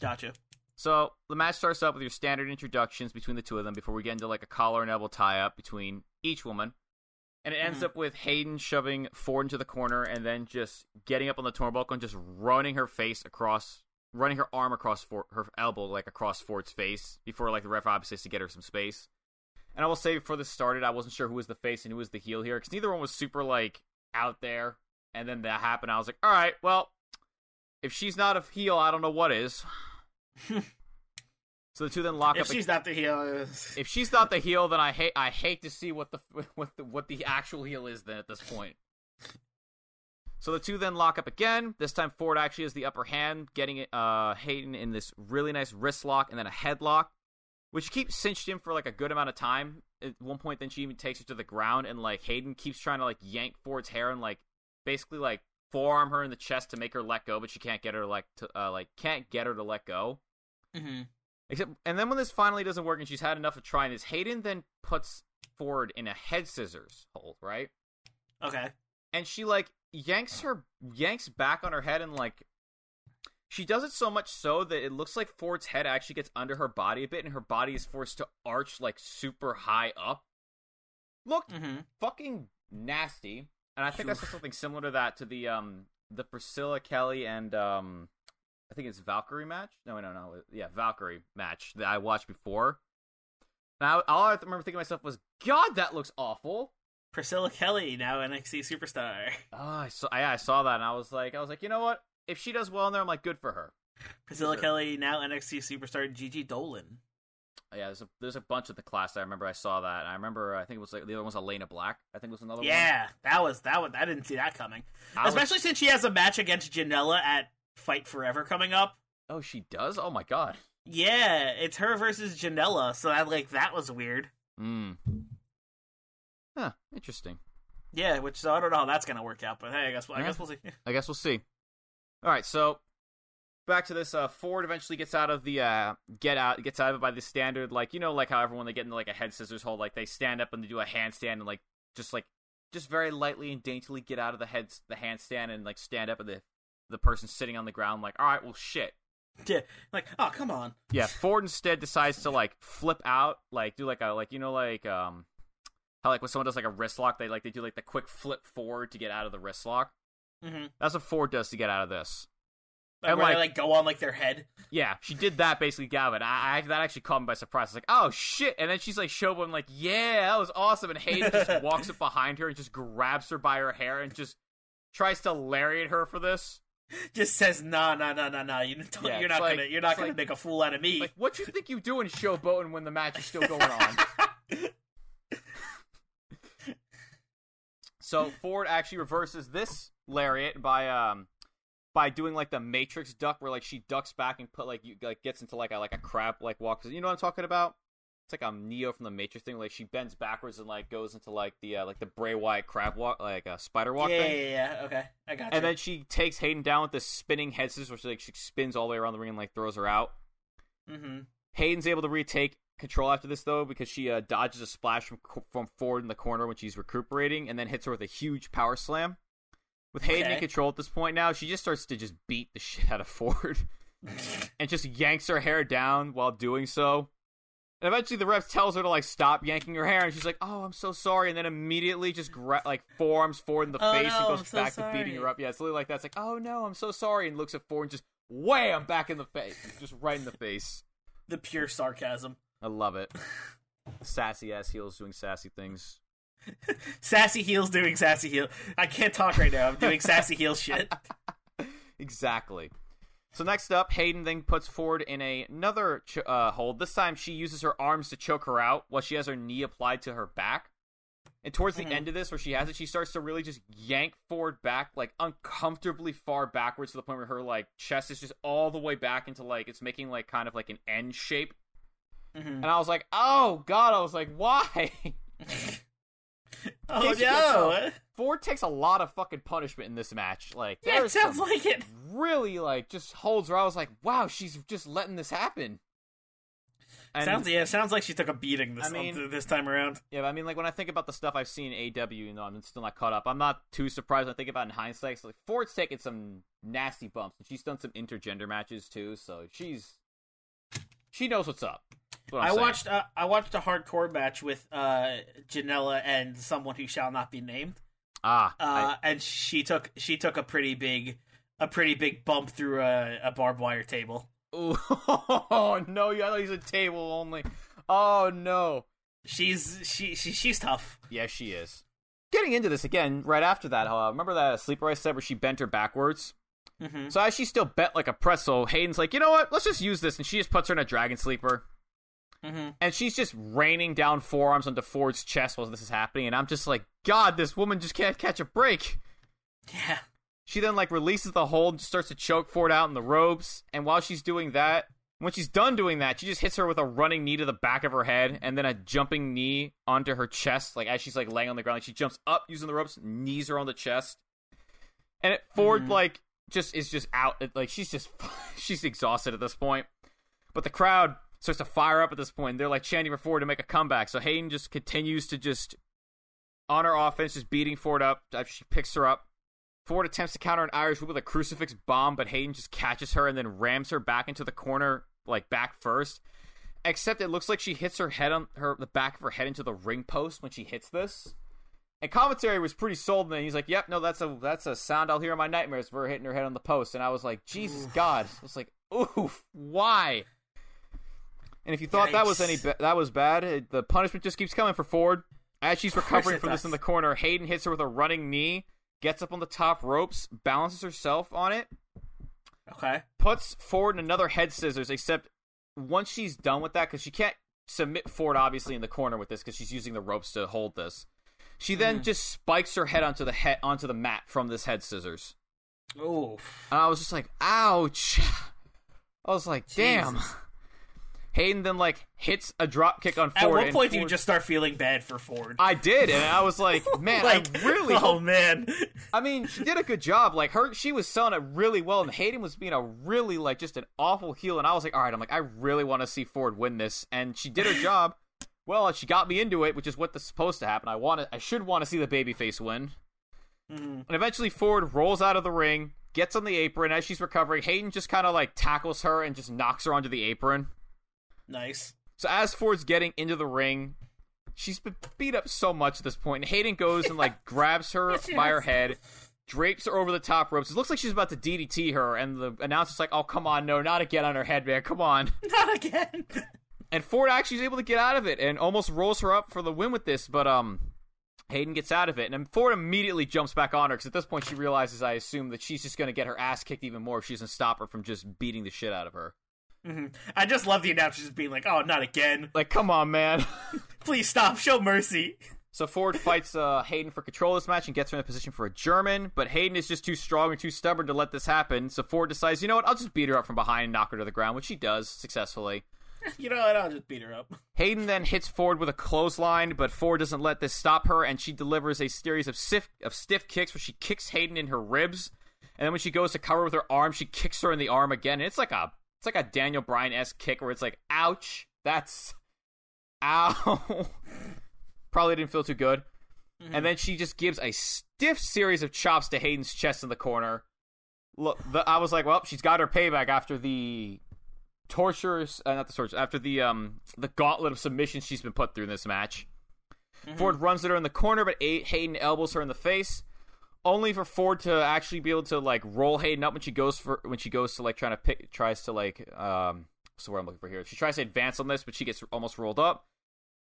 Gotcha. So the match starts up with your standard introductions between the two of them before we get into like a collar and elbow tie up between each woman. And it ends Mhm. up with Hayden shoving Ford into the corner and then just getting up on the turnbuckle and just running her face across, running her arm across Ford, her elbow like across Ford's face before like the ref obviously has to get her some space. And I will say before this started, I wasn't sure who was the face and who was the heel here because neither one was super like out there. And then that happened. I was like, all right, well, if she's not a heel, I don't know what is. So the two then lock If up. If she's not the heel, if she's not the heel, then I hate I hate to see what the what the what the actual heel is then at this point. So the two then lock up again. This time Ford actually has the upper hand, getting uh Hayden in this really nice wrist lock and then a headlock. which keeps cinched him for like a good amount of time. At one point, then she even takes her to the ground, and like Hayden keeps trying to like yank Ford's hair and like basically like forearm her in the chest to make her let go, but she can't get her to like to uh, like can't get her to let go. Mm-hmm. Except, and then when this finally doesn't work and she's had enough of trying this, Hayden then puts Ford in a head scissors hold, right? Okay. And she like yanks her yanks back on her head and like she does it so much so that it looks like Ford's head actually gets under her body a bit, and her body is forced to arch like super high up. Looked Mm-hmm. fucking nasty, and I think I saw something similar to that to the um the Priscilla Kelly and um I think it's Valkyrie match. No, no, no, yeah, Valkyrie match that I watched before. And I, all I remember thinking to myself was, God, that looks awful. Priscilla Kelly, now NXT superstar. Oh, I saw, yeah, I saw that, and I was like, I was like, you know what? If she does well in there, I'm like, good for her. Priscilla Sure. Kelly, now NXT superstar Gigi Dolin. Yeah, there's a there's a bunch of the class. I remember I saw that. I remember I think it was like the other one was Elayna Black. I think was another one. Yeah, that was that was I didn't see that coming. I was- Especially since she has a match against Janela at Fight Forever coming up. oh, she does. Oh my god. Yeah, it's her versus Janela, so I like that was weird. Hmm. Huh. Interesting. Yeah, which so I don't know how that's gonna work out, but hey, I guess I Yeah. guess we'll see. I guess we'll see. All right, so back to this. Uh, Ford eventually gets out of the uh, get out gets out of it by the standard, like you know, like how everyone they get into like a head scissors hold, like they stand up and they do a handstand and like just like just very lightly and daintily get out of the head the handstand and like stand up and the the person sitting on the ground like, all right, well, shit. Yeah, like oh come on. Yeah, Ford instead decides to like flip out, like do like a like you know like um how like when someone does like a wrist lock, they like they do like the quick flip forward to get out of the wrist lock. Mm-hmm. That's what Ford does to get out of this. Like, And, where they like- like go on like their head. Yeah, she did that basically, Gavin. I, I that actually caught me by surprise. I was like, oh shit! And then she's like, showboating, like, yeah, that was awesome. And Hayden just walks up behind her and just grabs her by her hair and just tries to lariat her for this. Just says no no no no no. You don't, Yeah, you're not like- gonna you're not gonna like- make a fool out of me. Like, what you think you doing, showboating, when the match is still going on? so Ford actually reverses this lariat by um by doing like the Matrix duck, where like she ducks back and put like you like gets into like a like a crab like walk. You know what I'm talking about? It's like a Neo from the Matrix thing. Like she bends backwards and like goes into like the uh, like the Bray Wyatt crab walk, like a spider walk yeah, thing. yeah, yeah. Okay, I got you. And then she takes Hayden down with the spinning head scissors, where she like she spins all the way around the ring and like throws her out. mm-hmm. Hayden's able to retake control after this though because she uh, dodges a splash from from Ford in the corner when she's recuperating, and then hits her with a huge power slam. With Hayden in control at this point now, she just starts to just beat the shit out of Ford and just yanks her hair down while doing so. And eventually, the ref tells her to like stop yanking her hair, and she's like, "Oh, I'm so sorry," and then immediately just gra- like forearms Ford in the Oh, face and goes so back to beating her up. Yeah, it's literally like that. It's like, "Oh no, I'm so sorry," and looks at Ford and just wham back in the face, just right in the face. the pure sarcasm. I love it. Sassy ass heels doing sassy things. Sassy heels doing sassy heel. I can't talk right now. I'm doing sassy heel shit. Exactly. So next up, Hayden then puts Ford in a, another ch- uh, hold. This time, she uses her arms to choke her out while she has her knee applied to her back. And towards the Mhm. end of this, where she has it, she starts to really just yank Ford back, like uncomfortably far backwards to the point where her like chest is just all the way back into like it's making like kind of like an N shape. Mhm. And I was like, oh god, I was like, why? Oh no! Ford takes a lot of fucking punishment in this match. Like, Yeah, it sounds like it. really like just holds her. I was like, wow, she's just letting this happen. And, sounds yeah, sounds like she took a beating this I mean- this time around. yeah, but I mean, like when I think about the stuff I've seen in AEW, you know, I'm still not caught up. I'm not too surprised when I think about it in hindsight. Like Ford's taken some nasty bumps, and she's done some intergender matches too. So she's she knows what's up. I'm saying. watched uh, I watched a hardcore match with uh Janela and someone who shall not be named. ah, Uh, and she took she took a pretty big a pretty big bump through a, a barbed wire table. Ooh, oh no, you thought he's a table only. Oh no. She's she, she she's tough. Yes, she is. Getting into this again, right after that, uh, remember that sleeper I said where she bent her backwards? hmm So as she's still bent like a pretzel, Hayden's like, you know what? Let's just use this, and she just puts her in a dragon sleeper, hmm and she's just raining down forearms onto Ford's chest while this is happening, and I'm just like, God, this woman just can't catch a break. Yeah. She then like releases the hold, and starts to choke Ford out in the ropes, and while she's doing that, When she's done doing that, she just hits her with a running knee to the back of her head and then a jumping knee onto her chest, like as she's like laying on the ground. Like she jumps up using the ropes, knees her on the chest. And it Ford Mhm. like just is just out like she's just she's exhausted at this point. But the crowd starts to fire up at this point. They're like chanting for Ford to make a comeback. So Hayden just continues to just on her offense, just beating Ford up. Uh, she picks her up. Ford attempts to counter an Irish whip with a crucifix bomb, but Hayden just catches her and then rams her back into the corner, like back first. Except it looks like she hits her head on her the back of her head into the ring post when she hits this. And commentary was pretty sold, and he's like, "Yep, no, that's a that's a sound I'll hear in my nightmares for her hitting her head on the post." And I was like, "Jesus God!" I was like, "Oof, why?" And if you thought that was any ba- that was bad, it- the punishment just keeps coming for Ford. As she's recovering from this in the corner, Hayden hits her with a running knee, gets up on the top ropes, balances herself on it, Okay. puts Ford in another head scissors. Except once she's done with that, because she can't submit Ford obviously in the corner with this because she's using the ropes to hold this. She then just spikes her head onto the head onto the mat from this head scissors. Ooh. And I was just like, ouch. I was like, damn. Hayden then like hits a drop kick on Ford. At what point do you just start feeling bad for Ford? I did, and I was like, man, like, I really. Oh man. I mean, she did a good job. Like her, she was selling it really well, and Hayden was being a really like just an awful heel. And I was like, all right, I'm like, I really want to see Ford win this, and she did her job. Well, she got me into it, which is what's supposed to happen. I want to, I should want to see the babyface win. Mhm. And eventually, Ford rolls out of the ring, gets on the apron. As she's recovering, Hayden just kind of like tackles her and just knocks her onto the apron. Nice. So as Ford's getting into the ring, she's been beat up so much at this point. And Hayden goes and like grabs her by her head, drapes her over the top ropes. It looks like she's about to DDT her, and the announcer's like, "Oh, come on, no, not again on her head, man, come on." Not again. And Ford actually is able to get out of it and almost rolls her up for the win with this, but um. Hayden gets out of it, and then Ford immediately jumps back on her because at this point she realizes, I assume, that she's just going to get her ass kicked even more if she doesn't stop her from just beating the shit out of her. Mhm. I just love the announcer just being like, "Oh, not again! Like, come on, man. Please stop! Show mercy!" So Ford fights uh, Hayden for control of this match and gets her in a position for a German, but Hayden is just too strong and too stubborn to let this happen. So Ford decides, you know what, I'll just beat her up from behind and knock her to the ground, which she does successfully. You know what? I'll just beat her up. Hayden then hits Ford with a clothesline, but Ford doesn't let this stop her, and she delivers a series of stiff of stiff kicks where she kicks Hayden in her ribs, and then when she goes to cover with her arm, she kicks her in the arm again. And it's like a it's like a Daniel Bryan esque kick where it's like, ouch, that's ow. Probably didn't feel too good. And then she just gives a stiff series of chops to Hayden's chest in the corner. Look, the, I was like, well, she's got her payback after the tortures, uh, not the torture, after the um the gauntlet of submissions she's been put through in this match. Ford runs at her in the corner, but A- Hayden elbows her in the face, only for Ford to actually be able to like roll Hayden up when she goes for when she goes to like trying to pick tries to like um so word I'm looking for here. She tries to advance on this, but she gets almost rolled up,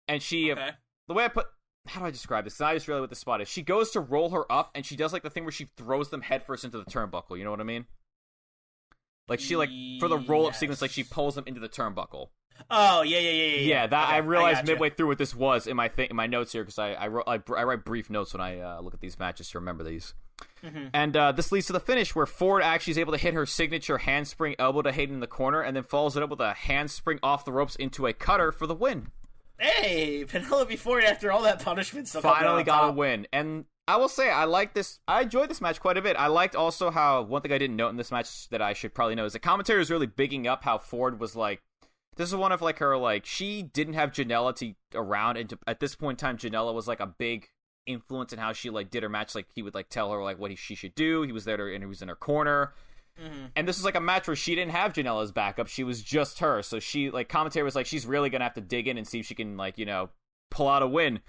and she Okay. the way I put how do I describe this? I just really what the spot is. She goes to roll her up, and she does like the thing where she throws them headfirst into the turnbuckle. You know what I mean? Like she like for the roll up Yes. sequence, like she pulls them into the turnbuckle. Oh yeah, yeah, yeah, yeah. Yeah, that Okay, I realized gotcha. midway through what this was in my thing in my notes here because I I, wrote, I I write brief notes when I uh, look at these matches to remember these. Mhm. And uh, this leads to the finish where Ford actually is able to hit her signature handspring elbow to Hayden in the corner, and then follows it up with a handspring off the ropes into a cutter for the win. Hey, Penelope Ford, after all that punishment, finally got a win. And I will say, I like this. I enjoyed this match quite a bit. I liked also how one thing I didn't note in this match that I should probably know is the commentary was really bigging up how Ford was like. This is one of like her like she didn't have Janela to around, and to, at this point in time, Janela was like a big influence in how she like did her match. Like he would like tell her like what he, she should do. He was there to, and he was in her corner. Mhm. And this is like a match where she didn't have Janela's backup. She was just her. So she like commentary was like she's really gonna have to dig in and see if she can like you know pull out a win.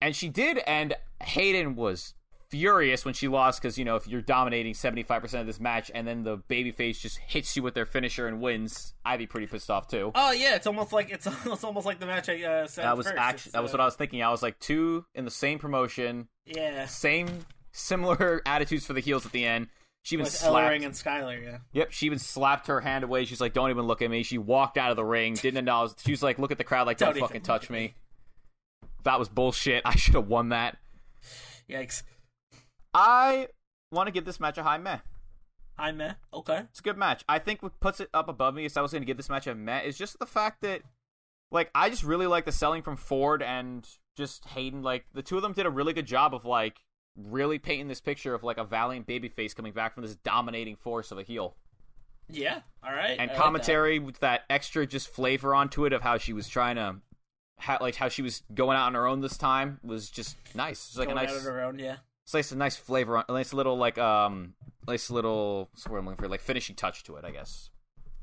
And she did. And Hayden was furious when she lost because you know if you're dominating 75 percent of this match and then the babyface just hits you with their finisher and wins, I'd be pretty pissed off too. Oh yeah, it's almost like it's, it's almost like the match I uh, said. that was first. actually that was uh, what I was thinking. I was like two in the same promotion, Yeah, same similar attitudes for the heels at the end. She even with slapped. Ellering and Skylar. Yeah. Yep, she even slapped her hand away. She's like, "Don't even look at me." She walked out of the ring. Didn't acknowledge. She was like, "Look at the crowd, like, don't, Don't fucking touch me." me. That was bullshit. I should have won that. Yikes. I want to give this match a high meh. High meh. Okay. It's a good match. I think what puts it up above me is I was going to give this match a met is just the fact that, like, I just really like the selling from Ford and just Hayden. Like, the two of them did a really good job of like really painting this picture of like a valiant babyface coming back from this dominating force of a heel. Yeah. All right. and I like commentary with that extra just flavor onto it of how she was trying to, how, like how she was going out on her own this time was just nice. It's that. like Going a out nice, of her own, yeah. It's nice, a nice flavor, on, a nice little like um, nice little word I'm looking for, like finishing touch to it, I guess.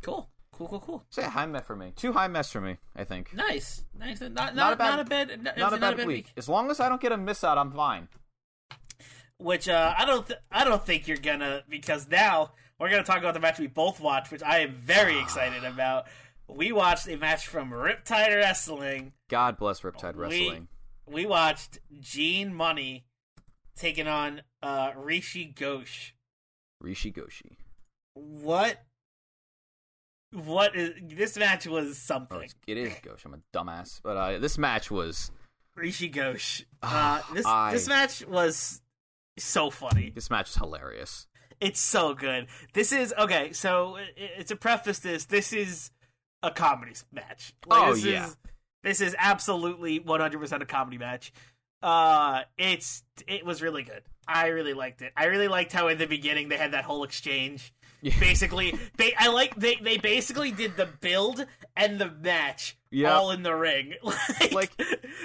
Cool. Cool. Cool. Cool. Say a high met for me, two high mess for me, I think. Nice. Nice. Not not Not a bad- not a bad not, Not a not bad week. As long as I don't get a miss out, I'm fine. Which uh, I don't th- I don't think you're gonna because now we're gonna talk about the match we both watched, which I am very excited about. We watched a match from Riptide Wrestling. God bless Riptide We- Wrestling. We watched Gene Money taking on uh, Rishi Ghosh. Rishi Goshi. What? What is this match was Oh, something. it's, it is Gosh. I'm a dumbass, but uh, this match was Rishi Ghosh. Uh, this I- this match was so funny. this match is hilarious. It's so good. This is okay. So i- i- to preface this, this is a comedy match. Oh, this yeah. Is, this is absolutely 100% a comedy match. Uh, it's it was really good. I really liked it. I really liked how in the beginning they had that whole exchange. Yeah. Basically, they I like they they basically did the build and the match Yep. all in the ring. like, Like,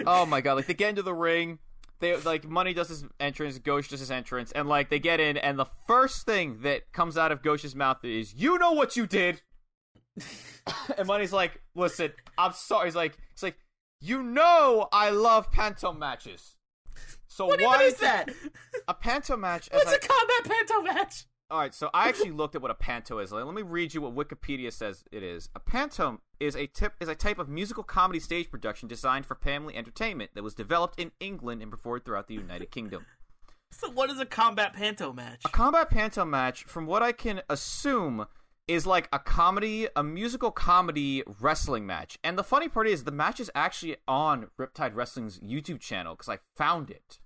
Oh my god! Like they get into the ring, they like Money does his entrance, Ghosh does his entrance, and like they get in, and the first thing that comes out of Ghosh's mouth is, "You know what you did." and Money's like, "Listen, I'm sorry." He's like, "He's like, you know I love panto matches." So what why is that? a panto match? What's I- a combat panto match? All right, so I actually looked at what a panto is. Let me read you what Wikipedia says it is. A panto is a tip is a type of musical comedy stage production designed for family entertainment that was developed in England and performed throughout the United Kingdom. So what is a combat panto match? A combat panto match, from what I can assume, is like a comedy, a musical comedy wrestling match. And the funny part is, the match is actually on Riptide Wrestling's YouTube channel because I found it.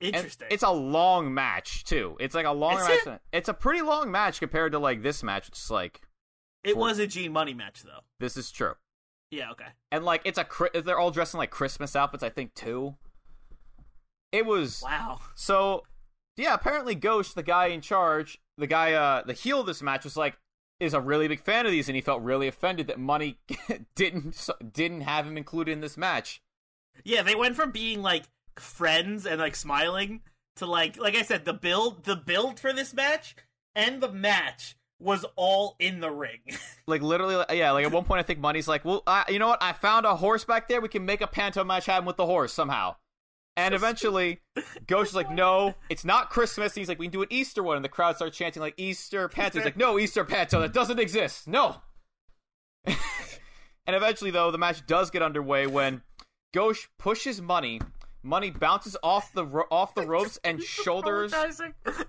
And Interesting. it's a long match too. It's like a long Is match. it? It's a pretty long match compared to like this match. It's like it was a Gene Money match though. this is true, Yeah. Okay. and like it's a they're all dressed in like Christmas outfits. I think too. It was Wow. so yeah. Apparently, Ghosh, the guy in charge, the guy, uh, the heel of this match was like is a really big fan of these, and he felt really offended that Money didn't didn't have him included in this match. Yeah, they went from being like friends and like smiling to like like I said, the build the build for this match and the match was all in the ring. Like literally, yeah. Like at one point, I think Money's like, "Well, I, you know what? I found a horse back there. We can make a panto match happen with the horse somehow." And eventually, Ghosh is like, "No, it's not Christmas." And he's like, "We can do an Easter one." And the crowd starts chanting like Easter panto. He's like, "No, Easter panto. That doesn't exist. No." and eventually, though, the match does get underway when Ghosh pushes Money. Money bounces off the ro- off the ropes and shoulders.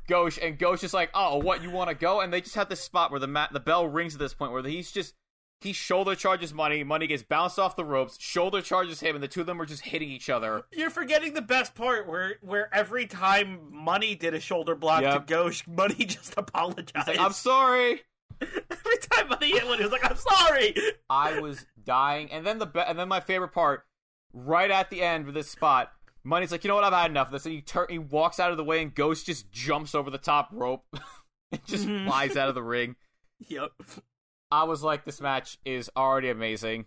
Ghosh, and Ghosh is like, "Oh, what you want to go?" And they just have this spot where the mat, the bell rings at this point where he's just he shoulder charges money, money gets bounced off the ropes, shoulder charges him, and the two of them are just hitting each other. You're forgetting the best part where where every time Money did a shoulder block Yep. to Ghosh, Money just apologized. Like, "I'm sorry." every time Money hit one, he was like, "I'm sorry." I was dying, and then the be- and then my favorite part, right at the end of this spot, money's like, "You know what? I've had enough of this." And he turn, he walks out of the way, and Ghosh just jumps over the top rope, and just Mhm. flies out of the ring. Yep. I was like, this match is already amazing.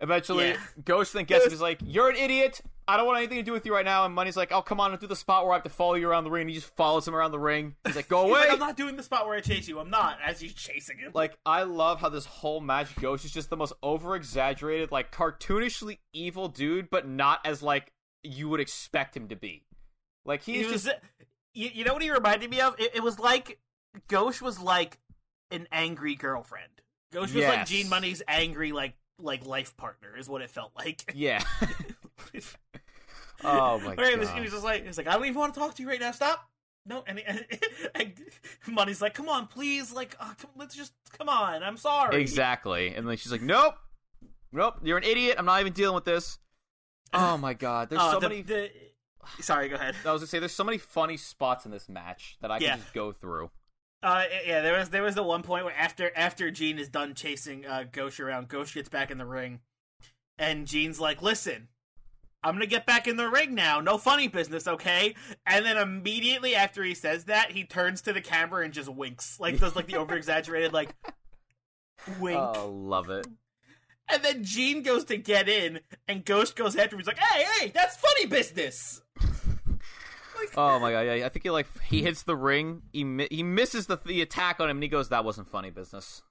Eventually, Yeah. Ghosh then gets him. He's like, "You're an idiot. I don't want anything to do with you right now." And Money's like, "Oh, come on, do the spot where I have to follow you around the ring." And he just follows him around the ring. He's like, "Go away!" like, I'm not doing the spot where I chase you. I'm not. As he's chasing him. Like, I love how this whole match Ghosh is just the most over exaggerated, like cartoonishly evil dude, but not as like you would expect him to be. Like He he's was, uh, just you, you know what he reminded me of? It, it was like Ghosh was like an angry girlfriend. Ghosh was like Gene Money's angry like like life partner is what it felt like. yeah. oh my was, god. he was just like, he was like, I don't even want to talk to you right now. Stop. No, and, and, and Money's like, come on, please, like, uh, come, let's just come on. I'm sorry. Exactly. And then she's like, "Nope, nope, you're an idiot. I'm not even dealing with this." Oh my god, there's Uh, so the, many. the- sorry, go ahead. I was gonna say there's so many funny spots in this match that I Yeah. can just go through. Uh, yeah, there was there was the one point where after after Gene is done chasing uh, Ghosh around, Ghosh gets back in the ring, and Gene's like, "Listen, I'm gonna get back in the ring now. No funny business, okay?" And then immediately after he says that, he turns to the camera and just winks, like does like the over exaggerated like wink. Oh, love it. And then Gene goes to get in, and Ghosh goes after him. He's like, "Hey, hey, that's funny business." Oh my god, yeah, I think he like he hits the ring, he mi- he misses the the attack on him, and he goes, "That wasn't funny business."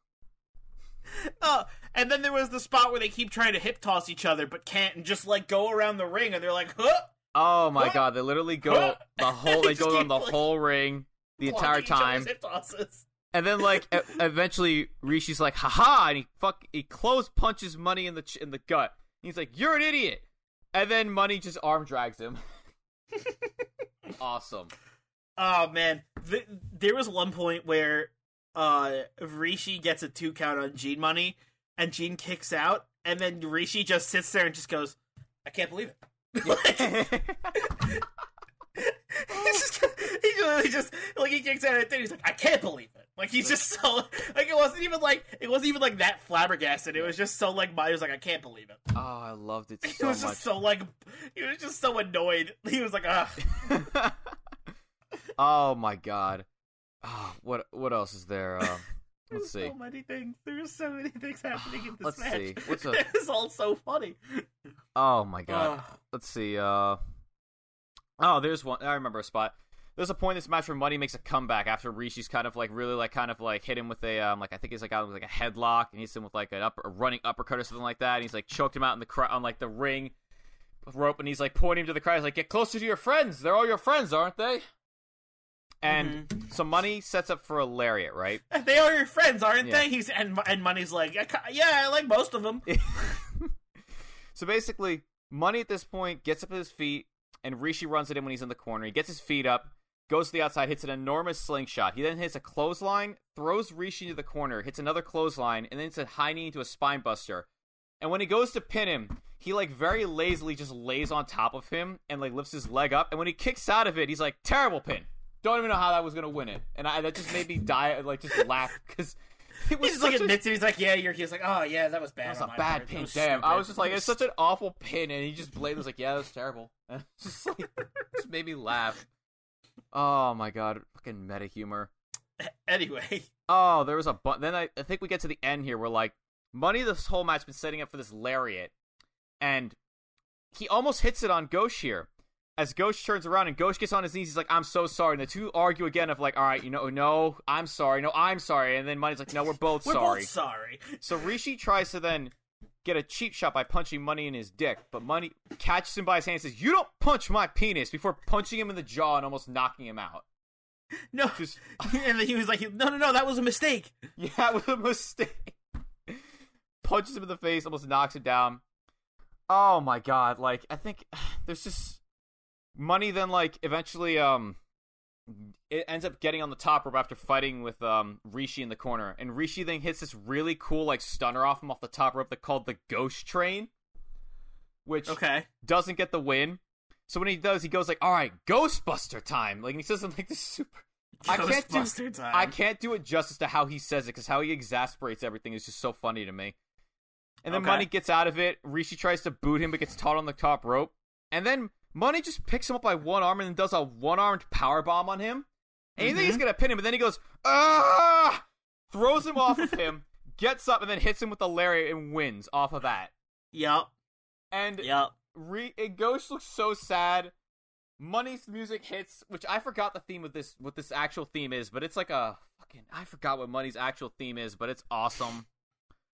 Oh, and then there was the spot where they keep trying to hip toss each other but can't, and just like go around the ring, and they're like, "Huh." Oh my Huh? god, they literally go Huh? the whole They they go on the like, whole ring the entire blocking each other's time, and then like e- eventually Rishi's like, "Haha!" and he fuck he close punches Money in the ch- in the gut. He's like, "You're an idiot," and then Money just arm drags him. Awesome. Oh man, Th- there was one point where uh Rishi gets a two count on Gene Money, and Gene kicks out, and then Rishi just sits there and just goes, "I can't believe it." He's just, he literally just like he kicks out and then he's like, I can't believe it. Like he's just so like it wasn't even like it wasn't even like that flabbergasted. It was just so like my he was like, I can't believe it. oh, I loved it He was much. just so like he was just so annoyed. He was like, ah, oh my god. Oh, what what else is there? Um, let's see. so many things. There's so many things happening in this Let's match. see. What's a- It was all so funny. Oh my god. Ah. Let's see. Uh Oh, there's one. I remember a spot. There's a point in this match where Money makes a comeback after Rishi's kind of like really like kind of like hit him with a um like I think he's like out with like a headlock and he's him with like an upper a running uppercut or something like that. And he's like choked him out in the cr- on like the ring rope and he's like pointing to the crowd. He's like, "Get closer to your friends. They're all your friends, aren't they?" And Mm-hmm. so Money sets up for a lariat, right? They are your friends, aren't Yeah. they? He's and and Money's like, yeah, I like most of them. so basically, Money at this point gets up to his feet, and Rishi runs at him when he's in the corner. He gets his feet up, goes to the outside, hits an enormous slingshot. He then hits a clothesline, throws Rishi into the corner, hits another clothesline, and then hits a high knee into a spine buster. And when he goes to pin him, he like very lazily just lays on top of him and like lifts his leg up. And when he kicks out of it, he's like, "Terrible pin." Don't even know how that was gonna win it, and I, that just made me die, like just laugh because it He was just like a- admits it. He's like, yeah, you're. He's like, oh yeah, that was bad. that was a bad part. Pin. Damn. I was just like, it's such an awful pin, and he just blatantly was like, yeah, that was terrible. Just like, just made me laugh. Oh my god, fucking meta humor. Anyway, Oh, there was a bu- then I, I think we get to the end here where like Money this whole match been setting up for this lariat, and he almost hits it on Ghosh here. As Ghosh turns around and Ghosh gets on his knees, he's like, "I'm so sorry." And the two argue again of like, "All right, you know, no, I'm sorry, no, I'm sorry." And then Money's like, "No, we're both we're sorry." both sorry. So Rishi tries to then get a cheap shot by punching Money in his dick, but Money catches him by his hand and says, "You don't punch my penis!" before punching him in the jaw and almost knocking him out. No, Just and then he was like, no, no, no, that was a mistake. yeah, it was a mistake. Punches him in the face, almost knocks him down. Oh my god! Like I think there's just Money. Then like eventually, um, it ends up getting on the top rope after fighting with um Rishi in the corner, and Rishi then hits this really cool like stunner off him off the top rope that called the Ghost Train, which Okay. doesn't get the win. So when he does, he goes like, "All right, Ghostbuster time!" Like he says something like this super. I can't do- time. I can't do it justice to how he says it because how he exasperates everything is just so funny to me. And then Okay. Money gets out of it. Rishi tries to boot him, but gets caught on the top rope. And then Money just picks him up by one arm and then does a one-armed power bomb on him. And you think he's Mhm. gonna pin him, but then he goes, ah, throws him off of him, gets up, and then hits him with the lariat and wins off of that. Yep. And Yup. Re- it Ghosh looks so sad. Money's music hits, which I forgot the theme of this, what this actual theme is, but it's like a fucking. I forgot what Money's actual theme is, but it's awesome,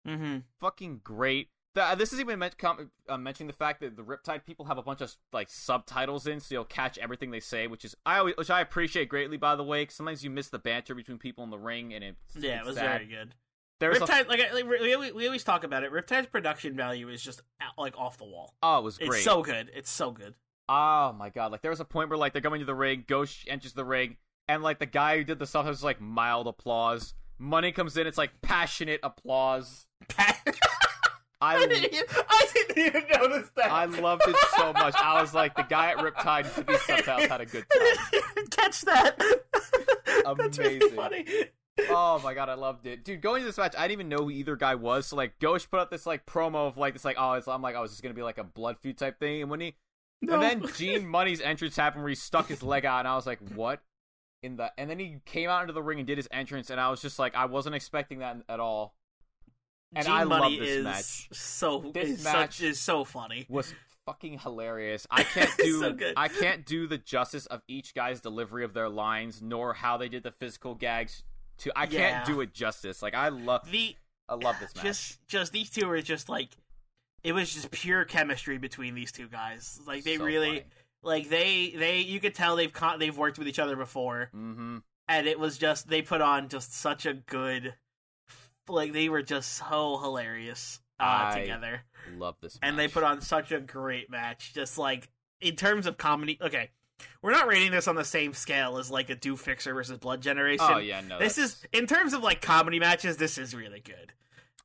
Mm-hmm. fucking great. The, this is even meant, com- uh, mentioning the fact that the Riptide people have a bunch of like subtitles in, so you'll catch everything they say, which is I always, which I appreciate greatly. By the way, 'cause sometimes you miss the banter between people in the ring, and it's Yeah, it was sad. very good. There's a, Riptide, like, like we, we, we always talk about it. Riptide's production value is just like off the wall. oh, it was great. It's so good. It's so good. Oh my god! Like there was a point where like they're going to the ring, Ghosh enters the ring, and like the guy who did the stuff has like mild applause. Money comes in, it's like passionate applause. I I didn't, even, I didn't even notice that. I loved it so much. I was like, the guy at Riptide did these subtitles had a good time. Catch that. That's really funny. oh my god, I loved it, dude. Going to this match, I didn't even know who either guy was. So like, Ghosh put up this like promo of like this like oh, it's, I'm like, oh, is this gonna be like a blood feud type thing? And when he No. and then Gene Money's entrance happened where he stuck his leg out, and I was like, what? In the and then he came out into the ring and did his entrance, and I was just like, I wasn't expecting that at all. And I love Money this is match. so This is match- such, is so funny. was fucking hilarious. I can't do so good. I can't do the justice of each guy's delivery of their lines, nor how they did the physical gags. To I Yeah. can't do it justice. Like I love The I love this match. just just these two are just like it was just pure chemistry between these two guys. Like they So really like they they you could tell they've con- they've worked with each other before, Mm-hmm. and it was just they put on just such a good like they were just so hilarious uh, I- together. Love this. and they put on such a great match. Just like in terms of comedy, okay, we're not rating this on the same scale as like a Do Fixer versus Blood Generation. Oh yeah, no. this that's- is in terms of like comedy matches. This is really good,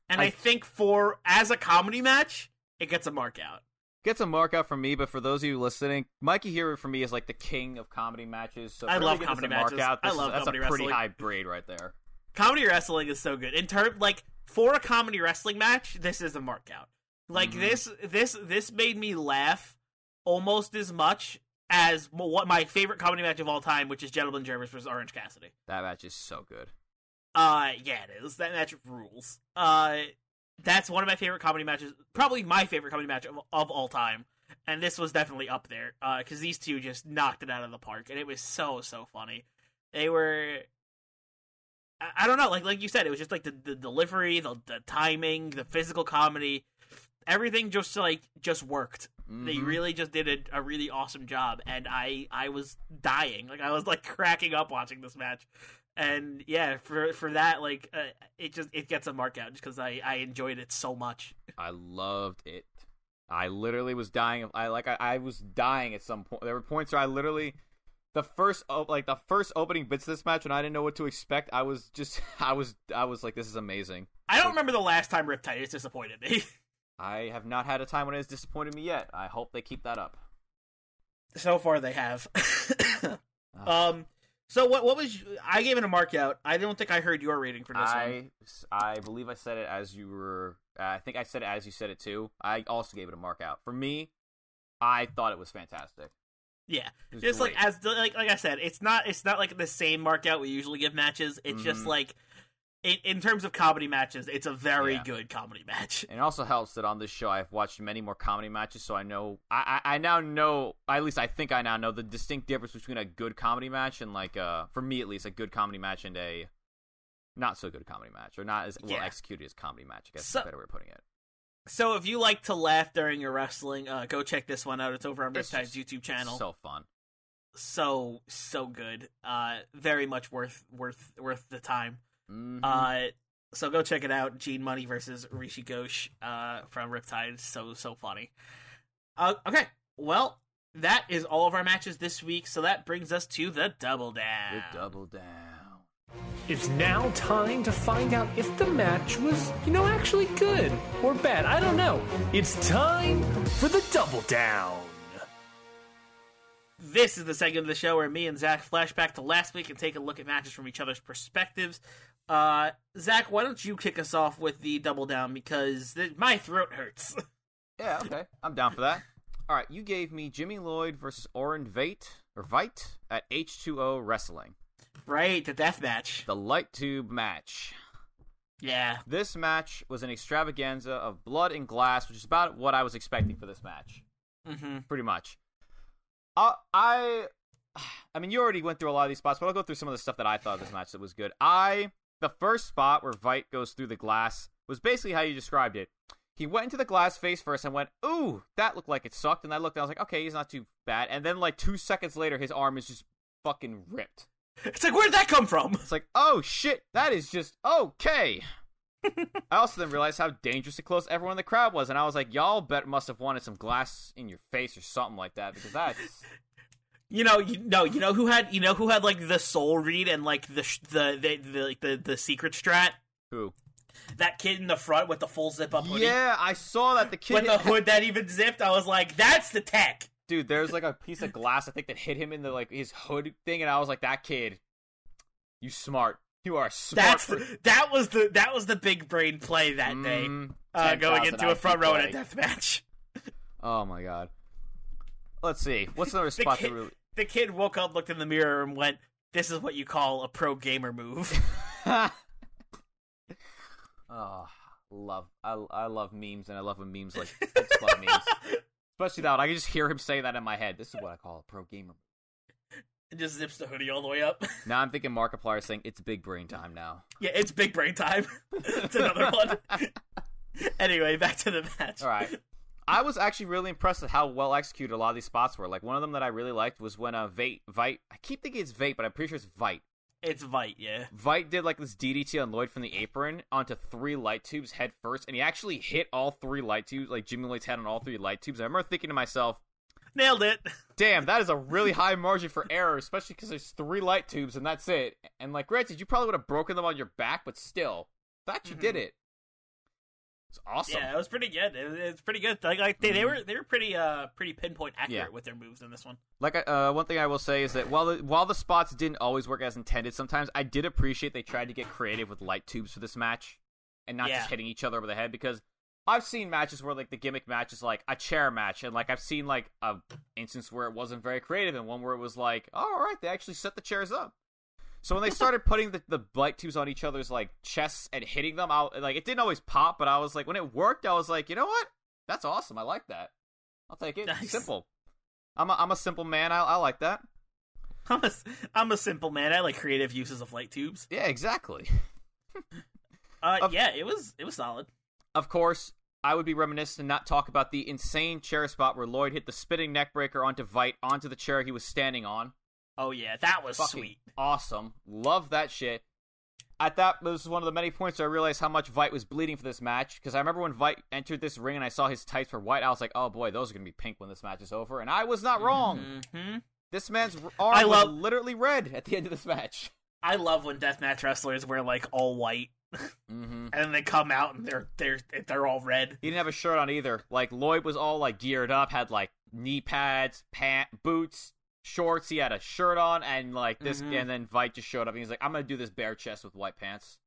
and I, I- think for as a comedy match, it gets a mark out. gets a mark out from me, but for those of you listening, Mikey Hero for me is like the king of comedy matches. So I love him to give comedy this a mark matches. Out, I this love is, that's a pretty wrestling. high grade right there. Comedy wrestling is so good in term like for a comedy wrestling match. This is a mark out. Like Mhm. this, this, this made me laugh almost as much as what my favorite comedy match of all time, which is Gentleman Jervis versus Orange Cassidy. That match is so good. Uh, yeah, it is. That match rules. Uh, that's one of my favorite comedy matches. Probably my favorite comedy match of, of all time. And this was definitely up there. Uh, because these two just knocked it out of the park, and it was so so funny. They were. I, I don't know, like like you said, it was just like the, the delivery, the the timing, the physical comedy, everything just like just worked. They Mhm. really just did a, a really awesome job, and I I was dying, like I was like cracking up watching this match, and yeah, for for that like uh, it just it gets a mark out just because I I enjoyed it so much. I loved it. I literally was dying. Of, I like. I, I was dying at some point. There were points where I literally, the first like the first opening bits of this match, when I didn't know what to expect, I was just. I was. I was like, this is amazing. I don't remember the last time Riptide has disappointed me. I have not had a time when it has disappointed me yet. I hope they keep that up. so far they have. Ah. um. So what what was I gave it a mark out. I don't think I heard your rating for this one. I I believe I said it as you were. Uh, I think I said it as you said it too. I also gave it a mark out. For me, I thought it was fantastic. Yeah, It was just like as like like I said, it's not it's not like the same mark out we usually give matches. It's just Mhm. like in, in terms of comedy matches, it's a very Yeah. good comedy match. And it also helps that on this show I've watched many more comedy matches, so I know I, I, I now know at least I think I now know the distinct difference between a good comedy match and like uh for me at least a good comedy match and a not so good comedy match or not as well Yeah. executed as comedy match. I guess So- is a better way of putting it. So if you like to laugh during your wrestling, uh, go check this one out. It's over on It's Riptide's YouTube channel. So fun. so so good. Uh, very much worth worth worth the time. Mhm. Uh, so go check it out. Gene Money versus Rishi Ghosh uh, from Riptide. So so funny. Uh, okay, well that is all of our matches this week. So that brings us to the double down. Good double down. It's now time to find out if the match was, you know, actually good or bad. I don't know. It's time for the double down. This is the segment of the show where me and Zach flash back to last week and take a look at matches from each other's perspectives. Uh, Zach, why don't you kick us off with the double down because th- my throat hurts. Yeah, okay. I'm down for that. All right, you gave me Jimmy Lloyd versus Orin Veit or Veit at H2O Wrestling, right, the death match. the light tube match. Yeah, This match was an extravaganza of blood and glass, which is about what I was expecting for this match, hmm pretty much. Uh, I, I mean, you already went through a lot of these spots, but I'll go through some of the stuff that I thought of this match that was good. I, the first spot where Veit goes through the glass was basically how you described it. He went into the glass face first and went, "Ooh, that looked like it sucked." And I looked, and I was like, "Okay, he's not too bad." And then, like two seconds later, his arm is just fucking ripped. It's like where'd that come from? It's like, oh shit, that is just okay. I also then realized how dangerously close everyone in the crowd was, and I was like, y'all bet must have wanted some glass in your face or something like that because that's You know, you know, you know who had, you know who had like the soul read and like the sh- the the secret strat. Who? That kid in the, like, the full zip up the secret strat. who. That the kid in the front with the full zip up hoodie. Yeah, I saw that the kid. With the hit- hood that even zipped, I was like, "That's the tech." dude, there's like a piece of glass I think that hit him in the like his hood thing, and I was like, that kid, You smart. You are smart. That's for- the, that was the that was the big brain play that day. Mm, Uh, going into a front row in a death match. Oh my god. Let's see. What's another The spot kid, that really? the kid woke up, looked in the mirror, and went, "This is what you call a pro gamer move." oh, love. I I love memes, and I love when memes like I love memes. Especially that one. I can just hear him say that in my head. This is what I call a pro gamer. and just zips the hoodie all the way up. Now I'm thinking Markiplier saying it's big brain time now. yeah, it's big brain time. It's another one. anyway, back to the match. All right. I was actually really impressed at how well executed a lot of these spots were. Like one of them that I really liked was when uh Vate Vite I keep thinking it's Vate, but I'm pretty sure it's Vite. It's Vite, yeah. Vite did like this DDT on Lloyd from the apron onto three light tubes head first, and he actually hit all three light tubes, like Jimmy Lloyd's head on all three light tubes. I remember thinking to myself, Nailed it. damn, that is a really high margin for error, especially because there's three light tubes and that's it. And like, granted, you probably would have broken them on your back, but still, thought you did mm-hmm. it. It's awesome. Yeah, it was pretty good. It, it's pretty good. Like, like they, they were they were pretty uh pretty pinpoint accurate Yeah. with their moves in this one. Like uh, one thing I will say is that while the, while the spots didn't always work as intended, sometimes I did appreciate they tried to get creative with light tubes for this match, and not Yeah. just hitting each other over the head. Because I've seen matches where like the gimmick match is like a chair match, and like I've seen like a instance where it wasn't very creative, and one where it was like, oh, all right, they actually set the chairs up. So when they started putting the, the light tubes on each other's like chests and hitting them out, like it didn't always pop, but I was like, when it worked, I was like, you know what? That's awesome. I like that. I'll take it. Nice. Simple. I'm a, I'm a simple man. I, I like that. I'm a I'm a simple man. I like creative uses of light tubes. Yeah, exactly. Uh, Of- yeah, it was it was solid. Of course, I would be remiss to not talk about the insane chair spot where Lloyd hit the spinning neckbreaker onto Vite onto the chair he was standing on. Oh yeah, that was Fucking sweet. awesome. Love that shit. At that, this was one of the many points where I realized how much Vite was bleeding for this match. Because I remember when Vite entered this ring and I saw his tights were white, I was like, "Oh boy, those are gonna be pink when this match is over." And I was not wrong. hmm This man's arm I was love- literally red at the end of this match. I love when deathmatch wrestlers wear like all white, Mm-hmm. and then they come out and they're they're they're all red. He didn't have a shirt on either. Like Lloyd was all like geared up, had like knee pads, pant, boots, shorts. He had a shirt on, and like this, Mhm. and then Vite just showed up, and he's like, "I'm gonna do this bare chest with white pants."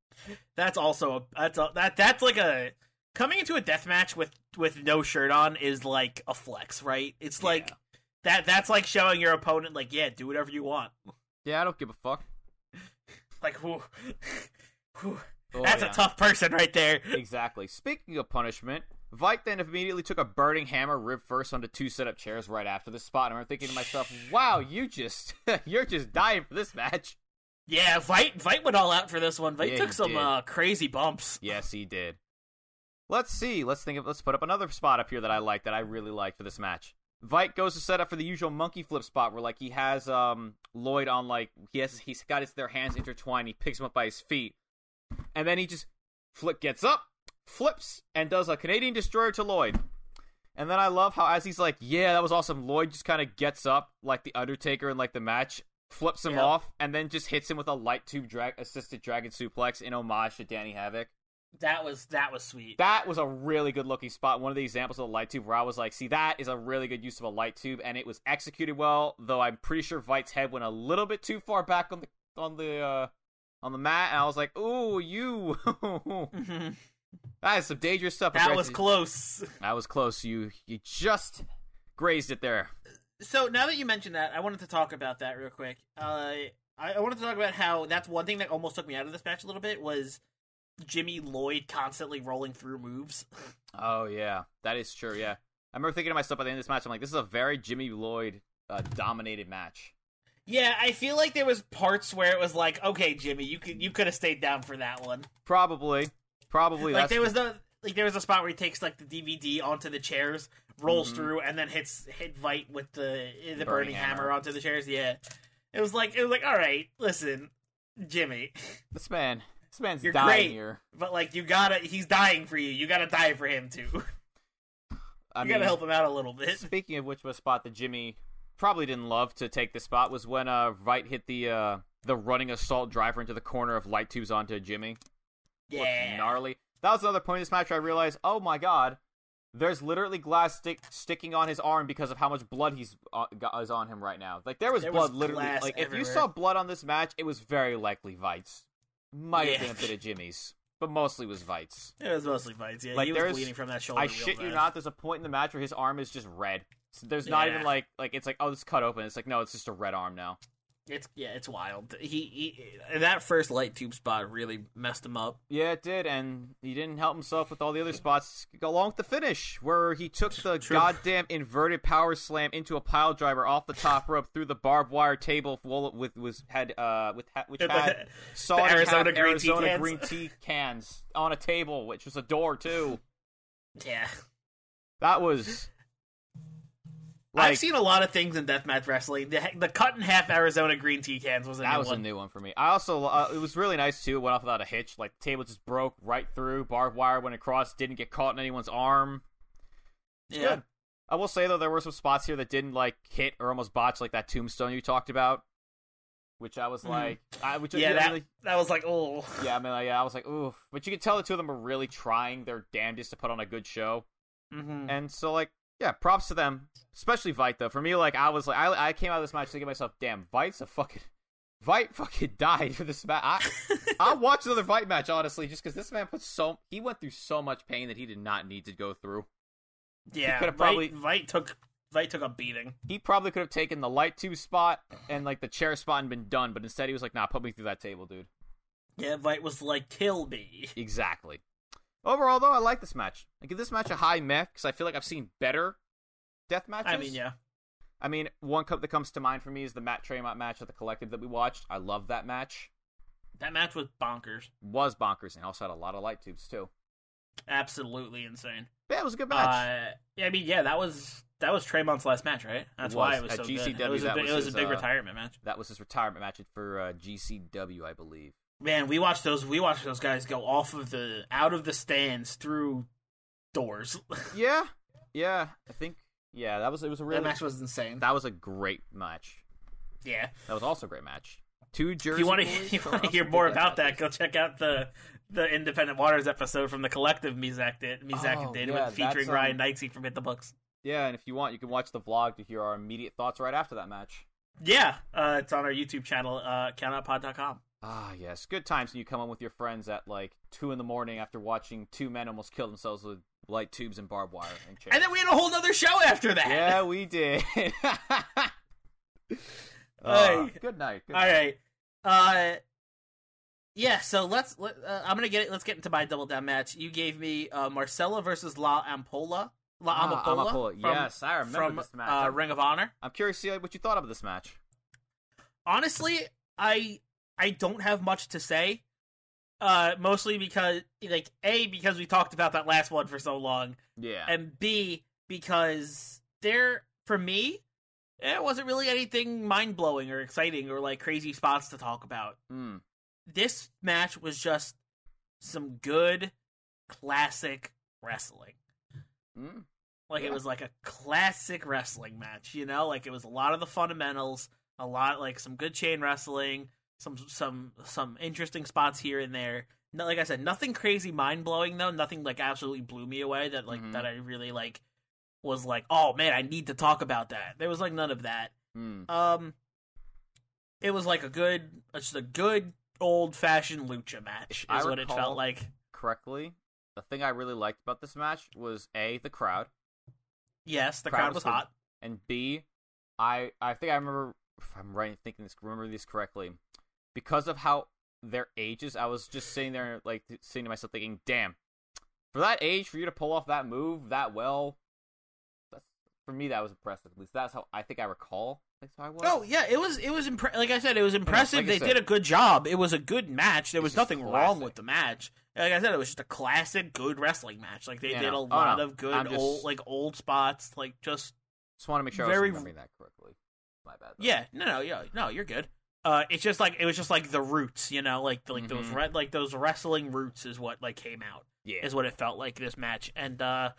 That's also a that's a, that that's like a coming into a death match with with no shirt on is like a flex, right? It's like Yeah. that that's like showing your opponent like, yeah, do whatever you want. Yeah, I don't give a fuck. Like, whew. Oh, that's yeah. a tough person right there. Exactly. Speaking of punishment, Vite then immediately took a burning hammer rib first onto two setup chairs right after the spot. And I'm thinking to myself, "Wow, you just you're just dying for this match." Yeah, Vite Vite went all out for this one. Vite Yeah, took some uh, crazy bumps. Yes, he did. Let's see. Let's think of. Let's put up another spot up here that I like that I really like for this match. Vite goes to set up for the usual monkey flip spot where like he has um Lloyd on like he has he's got his their hands intertwined. He picks him up by his feet, and then he just flip gets up, flips, and does a Canadian destroyer to Lloyd. And then I love how as he's like, yeah, that was awesome. Lloyd just kind of gets up like the Undertaker in like the match, flips him Yep. off, and then just hits him with a light tube drag assisted dragon suplex in homage to Danny Havoc. That was that was sweet. That was a really good looking spot. One of the examples of the light tube where I was like, see, that is a really good use of a light tube, and it was executed well. Though I'm pretty sure Vite's head went a little bit too far back on the on the uh, on the mat, and I was like, ooh, you. That is some dangerous stuff. that was close. That was close. You you just grazed it there. So now that you mentioned that, I wanted to talk about that real quick. Uh, I, I wanted to talk about how that's one thing that almost took me out of this match a little bit was Jimmy Lloyd constantly rolling through moves. Oh yeah, that is true. Yeah, I remember thinking to myself at the end of this match, I'm like, this is a very Jimmy Lloyd uh, dominated match. yeah, I feel like there was parts where it was like, okay, Jimmy, you could you could have stayed down for that one. Probably, probably. like there was the like there was a spot where he takes like the DVD onto the chairs, rolls Mhm. through, and then hits hit Vite with the the burning, Burning hammer. hammer. onto the chairs. Yeah, it was like it was like all right, listen, Jimmy, this man. This man's You're dying great. here. but like you gotta, he's dying for you. You gotta die for him too. You I gotta help him out a little bit. Speaking of which, was spot that Jimmy probably didn't love to take the spot was when uh Vite hit the uh the running assault driver into the corner of light tubes onto Jimmy. Yeah, gnarly. That was another point in this match where I realized, oh my god, there's literally glass stick sticking on his arm because of how much blood he's uh, got, is on him right now. Like there was There blood was literally. Like if you saw blood on this match, it was very likely Vites. Might have Yeah. been a bit of Jimmy's, but mostly was Vites. It was mostly Vites. Yeah, Like, he was bleeding from that shoulder. I shit you not. There's a point in the match where his arm is just red. So there's not even like like it's like oh this cut open. It's like no, it's just a red arm now. It's yeah, it's wild. He, he that first light tube spot really messed him up. Yeah, it did, and he didn't help himself with all the other spots along with the finish, where he took the True. goddamn inverted power slam into a pile driver off the top rope through the barbed wire table with was had uh with ha- which had in Arizona green tea Arizona cans. green tea cans on a table, which was a door too. Yeah, That was I've seen a lot of things in deathmatch wrestling. The, the cut in half Arizona green tea cans was a that new was one. a new one for me. I also uh, it was really nice too. It went off without a hitch. Like the table just broke right through. Barbed wire went across. Didn't get caught in anyone's arm. Yeah, good. I will say though, there were some spots here that didn't like hit or almost botch, like that tombstone you talked about, which I was Mhm. like, I which yeah, I that really- that was like oh yeah, I mean, like, yeah, I was like, ooh, but you could tell the two of them were really trying their damnedest to put on a good show, hmm and so like, yeah, props to them, especially Vite though. For me, like, I was like, I, I came out of this match thinking to myself, damn, Vite's a fucking. Vite fucking died for this match. I, I'll watch another Vite match, honestly, just because this man put so he went through so much pain that he did not need to go through. yeah. could've Vite, probably- Vite took Vite took a beating. he probably could have taken the light tube spot and like the chair spot and been done, but instead he was like, "Nah, put me through that table, dude." Yeah, Vite was like kill me. Exactly. Overall, though, I like this match. I give this match a high meh because I feel like I've seen better death matches. I mean, yeah, I mean, one cup that comes to mind for me is the Matt Tremont match at the Collective that we watched. I love that match. that match was bonkers. Was bonkers and also had a lot of light tubes too. Absolutely insane. Yeah, it was a good match. Uh, yeah, I mean, yeah, that was that was Tremont's last match, right? That's It why it was At so GCW, good. It was a that big, was it was his, a big uh, retirement match. that was his retirement match for uh, GCW, I believe. Man, we watched those. We watched those guys go off of the out of the stands through doors. Yeah, yeah, I think. Yeah, that was it. Was a really that match was insane. that was a great match. yeah. That was also a great match. Two Jersey. If you want to, you want to hear more about that, go check out the the Independent Waters episode from the collective Mizak did. Mizak Oh, did yeah, with featuring um, Ryan Knightsey from Hit the Books. Yeah, and if you want, you can watch the vlog to hear our immediate thoughts right after that match. Yeah, uh, it's on our YouTube channel, uh, countoutpod.com. Ah, yes, good times when you come home with your friends at like two in the morning after watching two men almost kill themselves with light tubes and barbed wire and chairs. And then we had a whole other show after that. yeah, we did. Ah, good night. Good All night. right. Uh, yeah. So let's. Let, uh, I'm gonna get. Let's get into my double down match. You gave me uh, Marcela versus La Ampola. La Ah, Amapola. Amapola. from- Yes, I remember from this match. Uh, Ring of Honor. I'm curious to see what you thought of this match. Honestly, I I don't have much to say. Uh, mostly because like a because we talked about that last one for so long, Yeah. and b because there for me it wasn't really anything mind blowing or exciting or like crazy spots to talk about. Mm. this match was just some good classic wrestling. Mm. Like Yeah. it was like a classic wrestling match, you know? Like it was a lot of the fundamentals, a lot like some good chain wrestling, some some some interesting spots here and there. No, like I said, nothing crazy mind blowing though. Nothing like absolutely blew me away that like Mhm. that I really like was like, oh man, I need to talk about that. There was like none of that. Mm. Um, it was like a good, just a good old fashioned lucha match. Is what it felt like. Correctly, the thing I really liked about this match was a the crowd. Yes, the crowd crowd, was was good. hot. and B, I I think I remember if I'm right thinking this remember this correctly, because of how their ages, I was just sitting there like saying to myself thinking, damn, for that age, for you to pull off that move that well, that's for me that was impressive. At least that's how I think I recall. That's how I was. Oh yeah, it was it was impre- like I said, it was impressive. like they said- did a good job. It was a good match. There was nothing wrong with the match. Like I said, it was just a classic good wrestling match. Like they Yeah, did a Oh, lot of good I'm just- old like old spots. Like just just want to make sure I very- was remembering that correctly. My bad. though. yeah, no, no, yeah, no, you're good. Uh, it's just like it was just like the roots, you know, like like those Mhm. re- like those wrestling roots is what like came out. yeah. is what it felt like this match and uh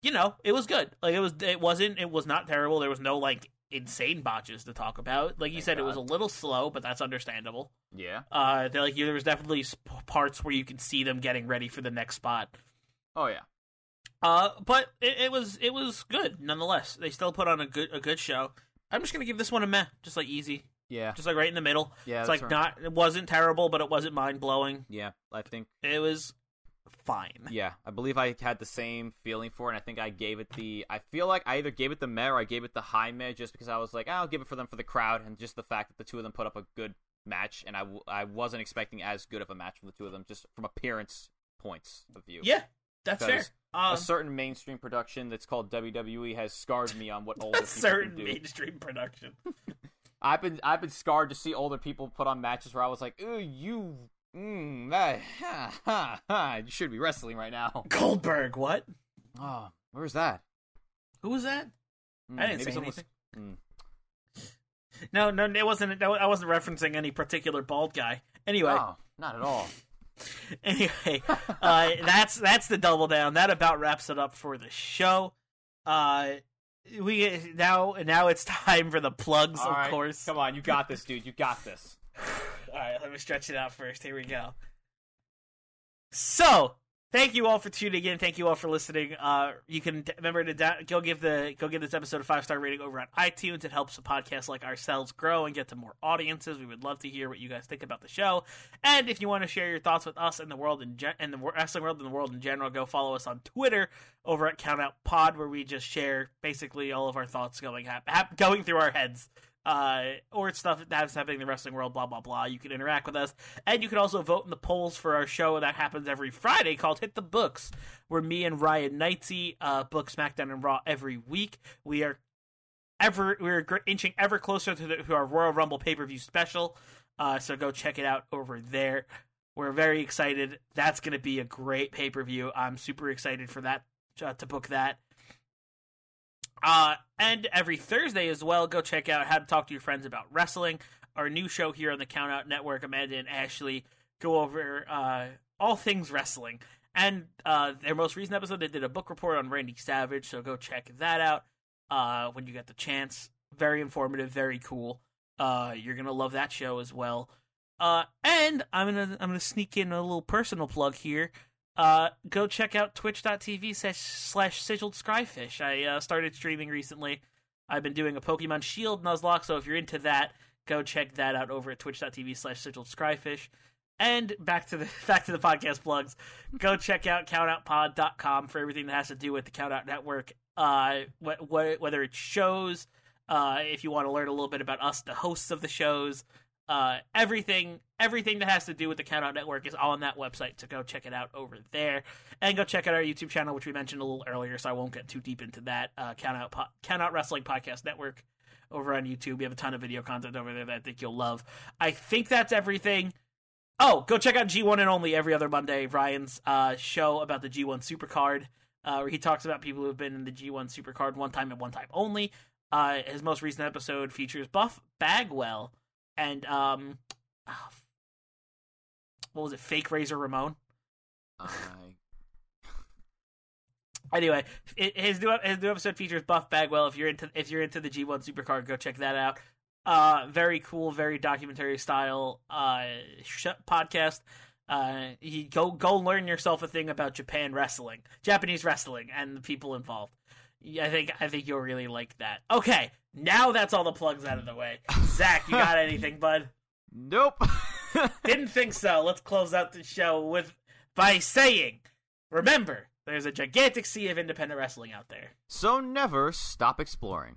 you know it was good like it was it wasn't it was not terrible there was no like insane botches to talk about like you Thank said it was a little slow but that's understandable Yeah. uh like there was definitely sp- parts where you can see them getting ready for the next spot Oh yeah. Uh, but it, it was it was good nonetheless. They still put on a good a good show. I'm just gonna give this one a meh, just like easy, Yeah, just like right in the middle. yeah, it's like right. not it wasn't terrible, but it wasn't mind blowing. Yeah, I think. It was fine. Yeah, I believe I had the same feeling for it. And I think I gave it the. I feel like I either gave it the meh or I gave it the high meh, just because I was like, "Ah, I'll give it for them for the crowd and just the fact that the two of them put up a good match, and I, w- I wasn't expecting as good of a match from the two of them, just from appearance points of view. Yeah, that's fair. Um, a certain mainstream production that's called WWE has scarred me on what older a certain can do. mainstream production. I've been I've been scarred to see older people put on matches where I was like, "Ooh, you, mm, that, ha, ha, ha, you should be wrestling right now." Goldberg, what? Oh, where's that? Who was that? Hmm, I didn't say someone was- anything. Hmm. No, no, it wasn't. I wasn't referencing any particular bald guy. Anyway, not at all. anyway, uh, that's that's the double down. That about wraps it up for the show. Uh, we now now it's time for the plugs, All of right, course. Come on, you got this, dude. You got this. All right, let me stretch it out first. Here we go. So, thank you all for tuning in. Thank you all for listening. Uh, you can remember to da- go give the go give this episode a five star rating over on iTunes. It helps a podcast like ourselves grow and get to more audiences. We would love to hear what you guys think about the show. And if you want to share your thoughts with us and the world in gen- and the wrestling world and the world in general, go follow us on Twitter over at Countout Pod, where we just share basically all of our thoughts going hap- going through our heads uh, or stuff that's happening in the wrestling world, blah, blah, blah. You can interact with us. And you can also vote in the polls for our show that happens every Friday called Hit the Books, where me and Ryan Knightsey uh, book SmackDown and Raw every week. We are ever we're inching ever closer to, the, to our Royal Rumble pay per view special. Uh, so go check it out over there. We're very excited. That's going to be a great pay per view. I'm super excited for that uh, to book that. Uh, and every Thursday as well, go check out How to Talk to Your Friends About Wrestling, our new show here on the Countout Network. Amanda and Ashley go over uh, all things wrestling. And uh, their most recent episode, they did a book report on Randy Savage, so go check that out uh, when you get the chance. Very informative, very cool. Uh, you're gonna love that show as well. Uh, and I'm gonna I'm gonna sneak in a little personal plug here uh, go check out twitch.tv slash, slash sigiled scryfish. I uh, started streaming recently. I've been doing a Pokemon Shield Nuzlocke, so if you're into that, go check that out over at twitch.tv slash sigiled scryfish. And back to the back to the podcast plugs. Go check out countoutpod.com for everything that has to do with the Countout Network. Uh, wh- wh- whether it's shows, uh, if you want to learn a little bit about us, the hosts of the shows, uh, everything everything that has to do with the Countout Network is on that website. So go check it out over there, and go check out our YouTube channel, which we mentioned a little earlier. So I won't get too deep into that. Uh, Countout po- Countout Wrestling Podcast Network over on YouTube. We have a ton of video content over there that I think you'll love. I think that's everything. Oh, go check out G1 and Only every other Monday, Ryan's uh, show about the G1 Supercard, uh, where he talks about people who have been in the G1 Supercard one time and one time only. Uh, his most recent episode features Buff Bagwell and um, oh, what was it? Fake Razor Ramon. Anyway, his new his new episode features Buff Bagwell. If you're into if you're into the G1 Supercard, go check that out. Uh, very cool, very documentary style uh sh- podcast. Uh, he go go learn yourself a thing about Japan wrestling, Japanese wrestling, and the people involved. I think I think you'll really like that. Okay, now that's all the plugs out of the way. Zach, you got anything, bud? nope. Didn't think so. Let's close out the show with by saying, remember, there's a gigantic sea of independent wrestling out there. so never stop exploring.